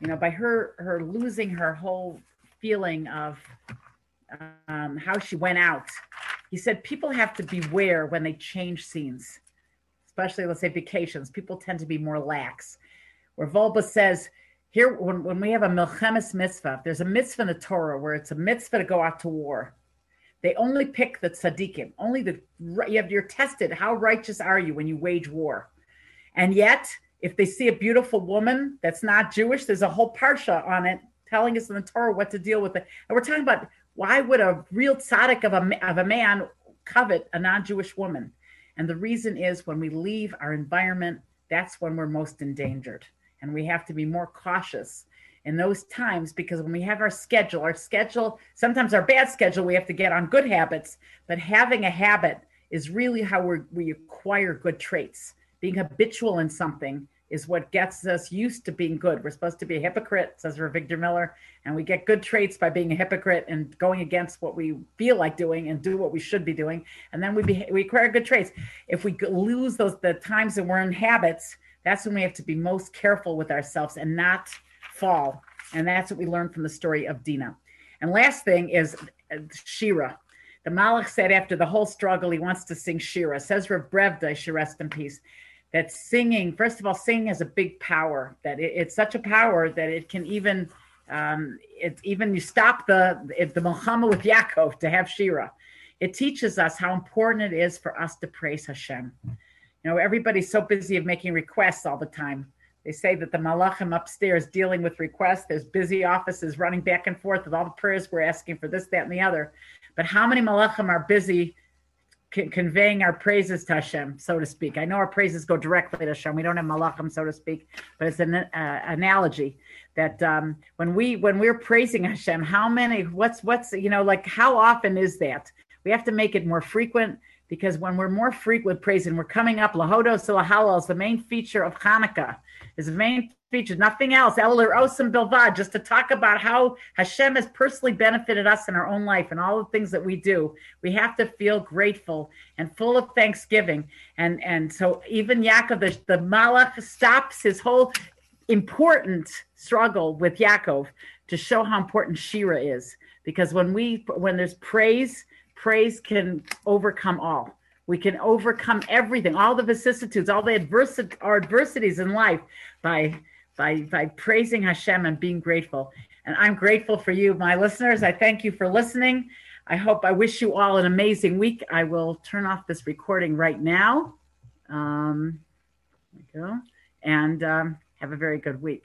you know, by her her losing her whole feeling of um, how she went out. He said people have to beware when they change scenes, especially let's say vacations. People tend to be more lax. Rav Wolbe says here when, when we have a milchemes mitzvah, there's a mitzvah in the Torah where it's a mitzvah to go out to war. They only pick the tzaddikim. Only the you have you're tested. How righteous are you when you wage war? And yet if they see a beautiful woman that's not Jewish, there's a whole parsha on it telling us in the Torah what to deal with it. And we're talking about why would a real tzaddik of a, of a man covet a non-Jewish woman? And the reason is when we leave our environment, that's when we're most endangered. And we have to be more cautious in those times because when we have our schedule, our schedule, sometimes our bad schedule, we have to get on good habits, but having a habit is really how we we acquire good traits being habitual in something is what gets us used to being good. We're supposed to be a hypocrite, says Avigdor Miller, and we get good traits by being a hypocrite and going against what we feel like doing and do what we should be doing, and then we be, we acquire good traits. If we lose those the times that we're in habits, that's when we have to be most careful with ourselves and not fall. And that's what we learned from the story of Dina. And last thing is uh, Shira. The Malach said after the whole struggle, he wants to sing Shira. Says Rav Brevda, should rest in peace that singing, first of all, singing is a big power. That it, it's such a power that it can even, um, it even you stop the the Muhammad with Yaakov to have Shira. It teaches us how important it is for us to praise Hashem. You know, everybody's so busy of making requests all the time. They say that the malachim upstairs dealing with requests. There's busy offices running back and forth with all the prayers we're asking for this, that, and the other. But how many malachim are busy conveying our praises to Hashem, so to speak. I know our praises go directly to Hashem. We don't have malachim, so to speak, but it's an uh, analogy that um, when we when we're praising Hashem, how many? What's what's you know like how often is that? We have to make it more frequent because when we're more frequent praising, we're coming up lahodos to is the main feature of Hanukkah. Is the main features, nothing else. Elul Osam Bilvad, just to talk about how Hashem has personally benefited us in our own life and all the things that we do. We have to feel grateful and full of thanksgiving. And and so even Yaakov, the, the Malach stops his whole important struggle with Yaakov to show how important Shira is. Because when we when there's praise, praise can overcome all. We can overcome everything, all the vicissitudes, all the our adversities in life by by by praising Hashem and being grateful. And I'm grateful for you, my listeners. I thank you for listening. I hope I wish you all an amazing week. I will turn off this recording right now. Um, go. And um, have a very good week.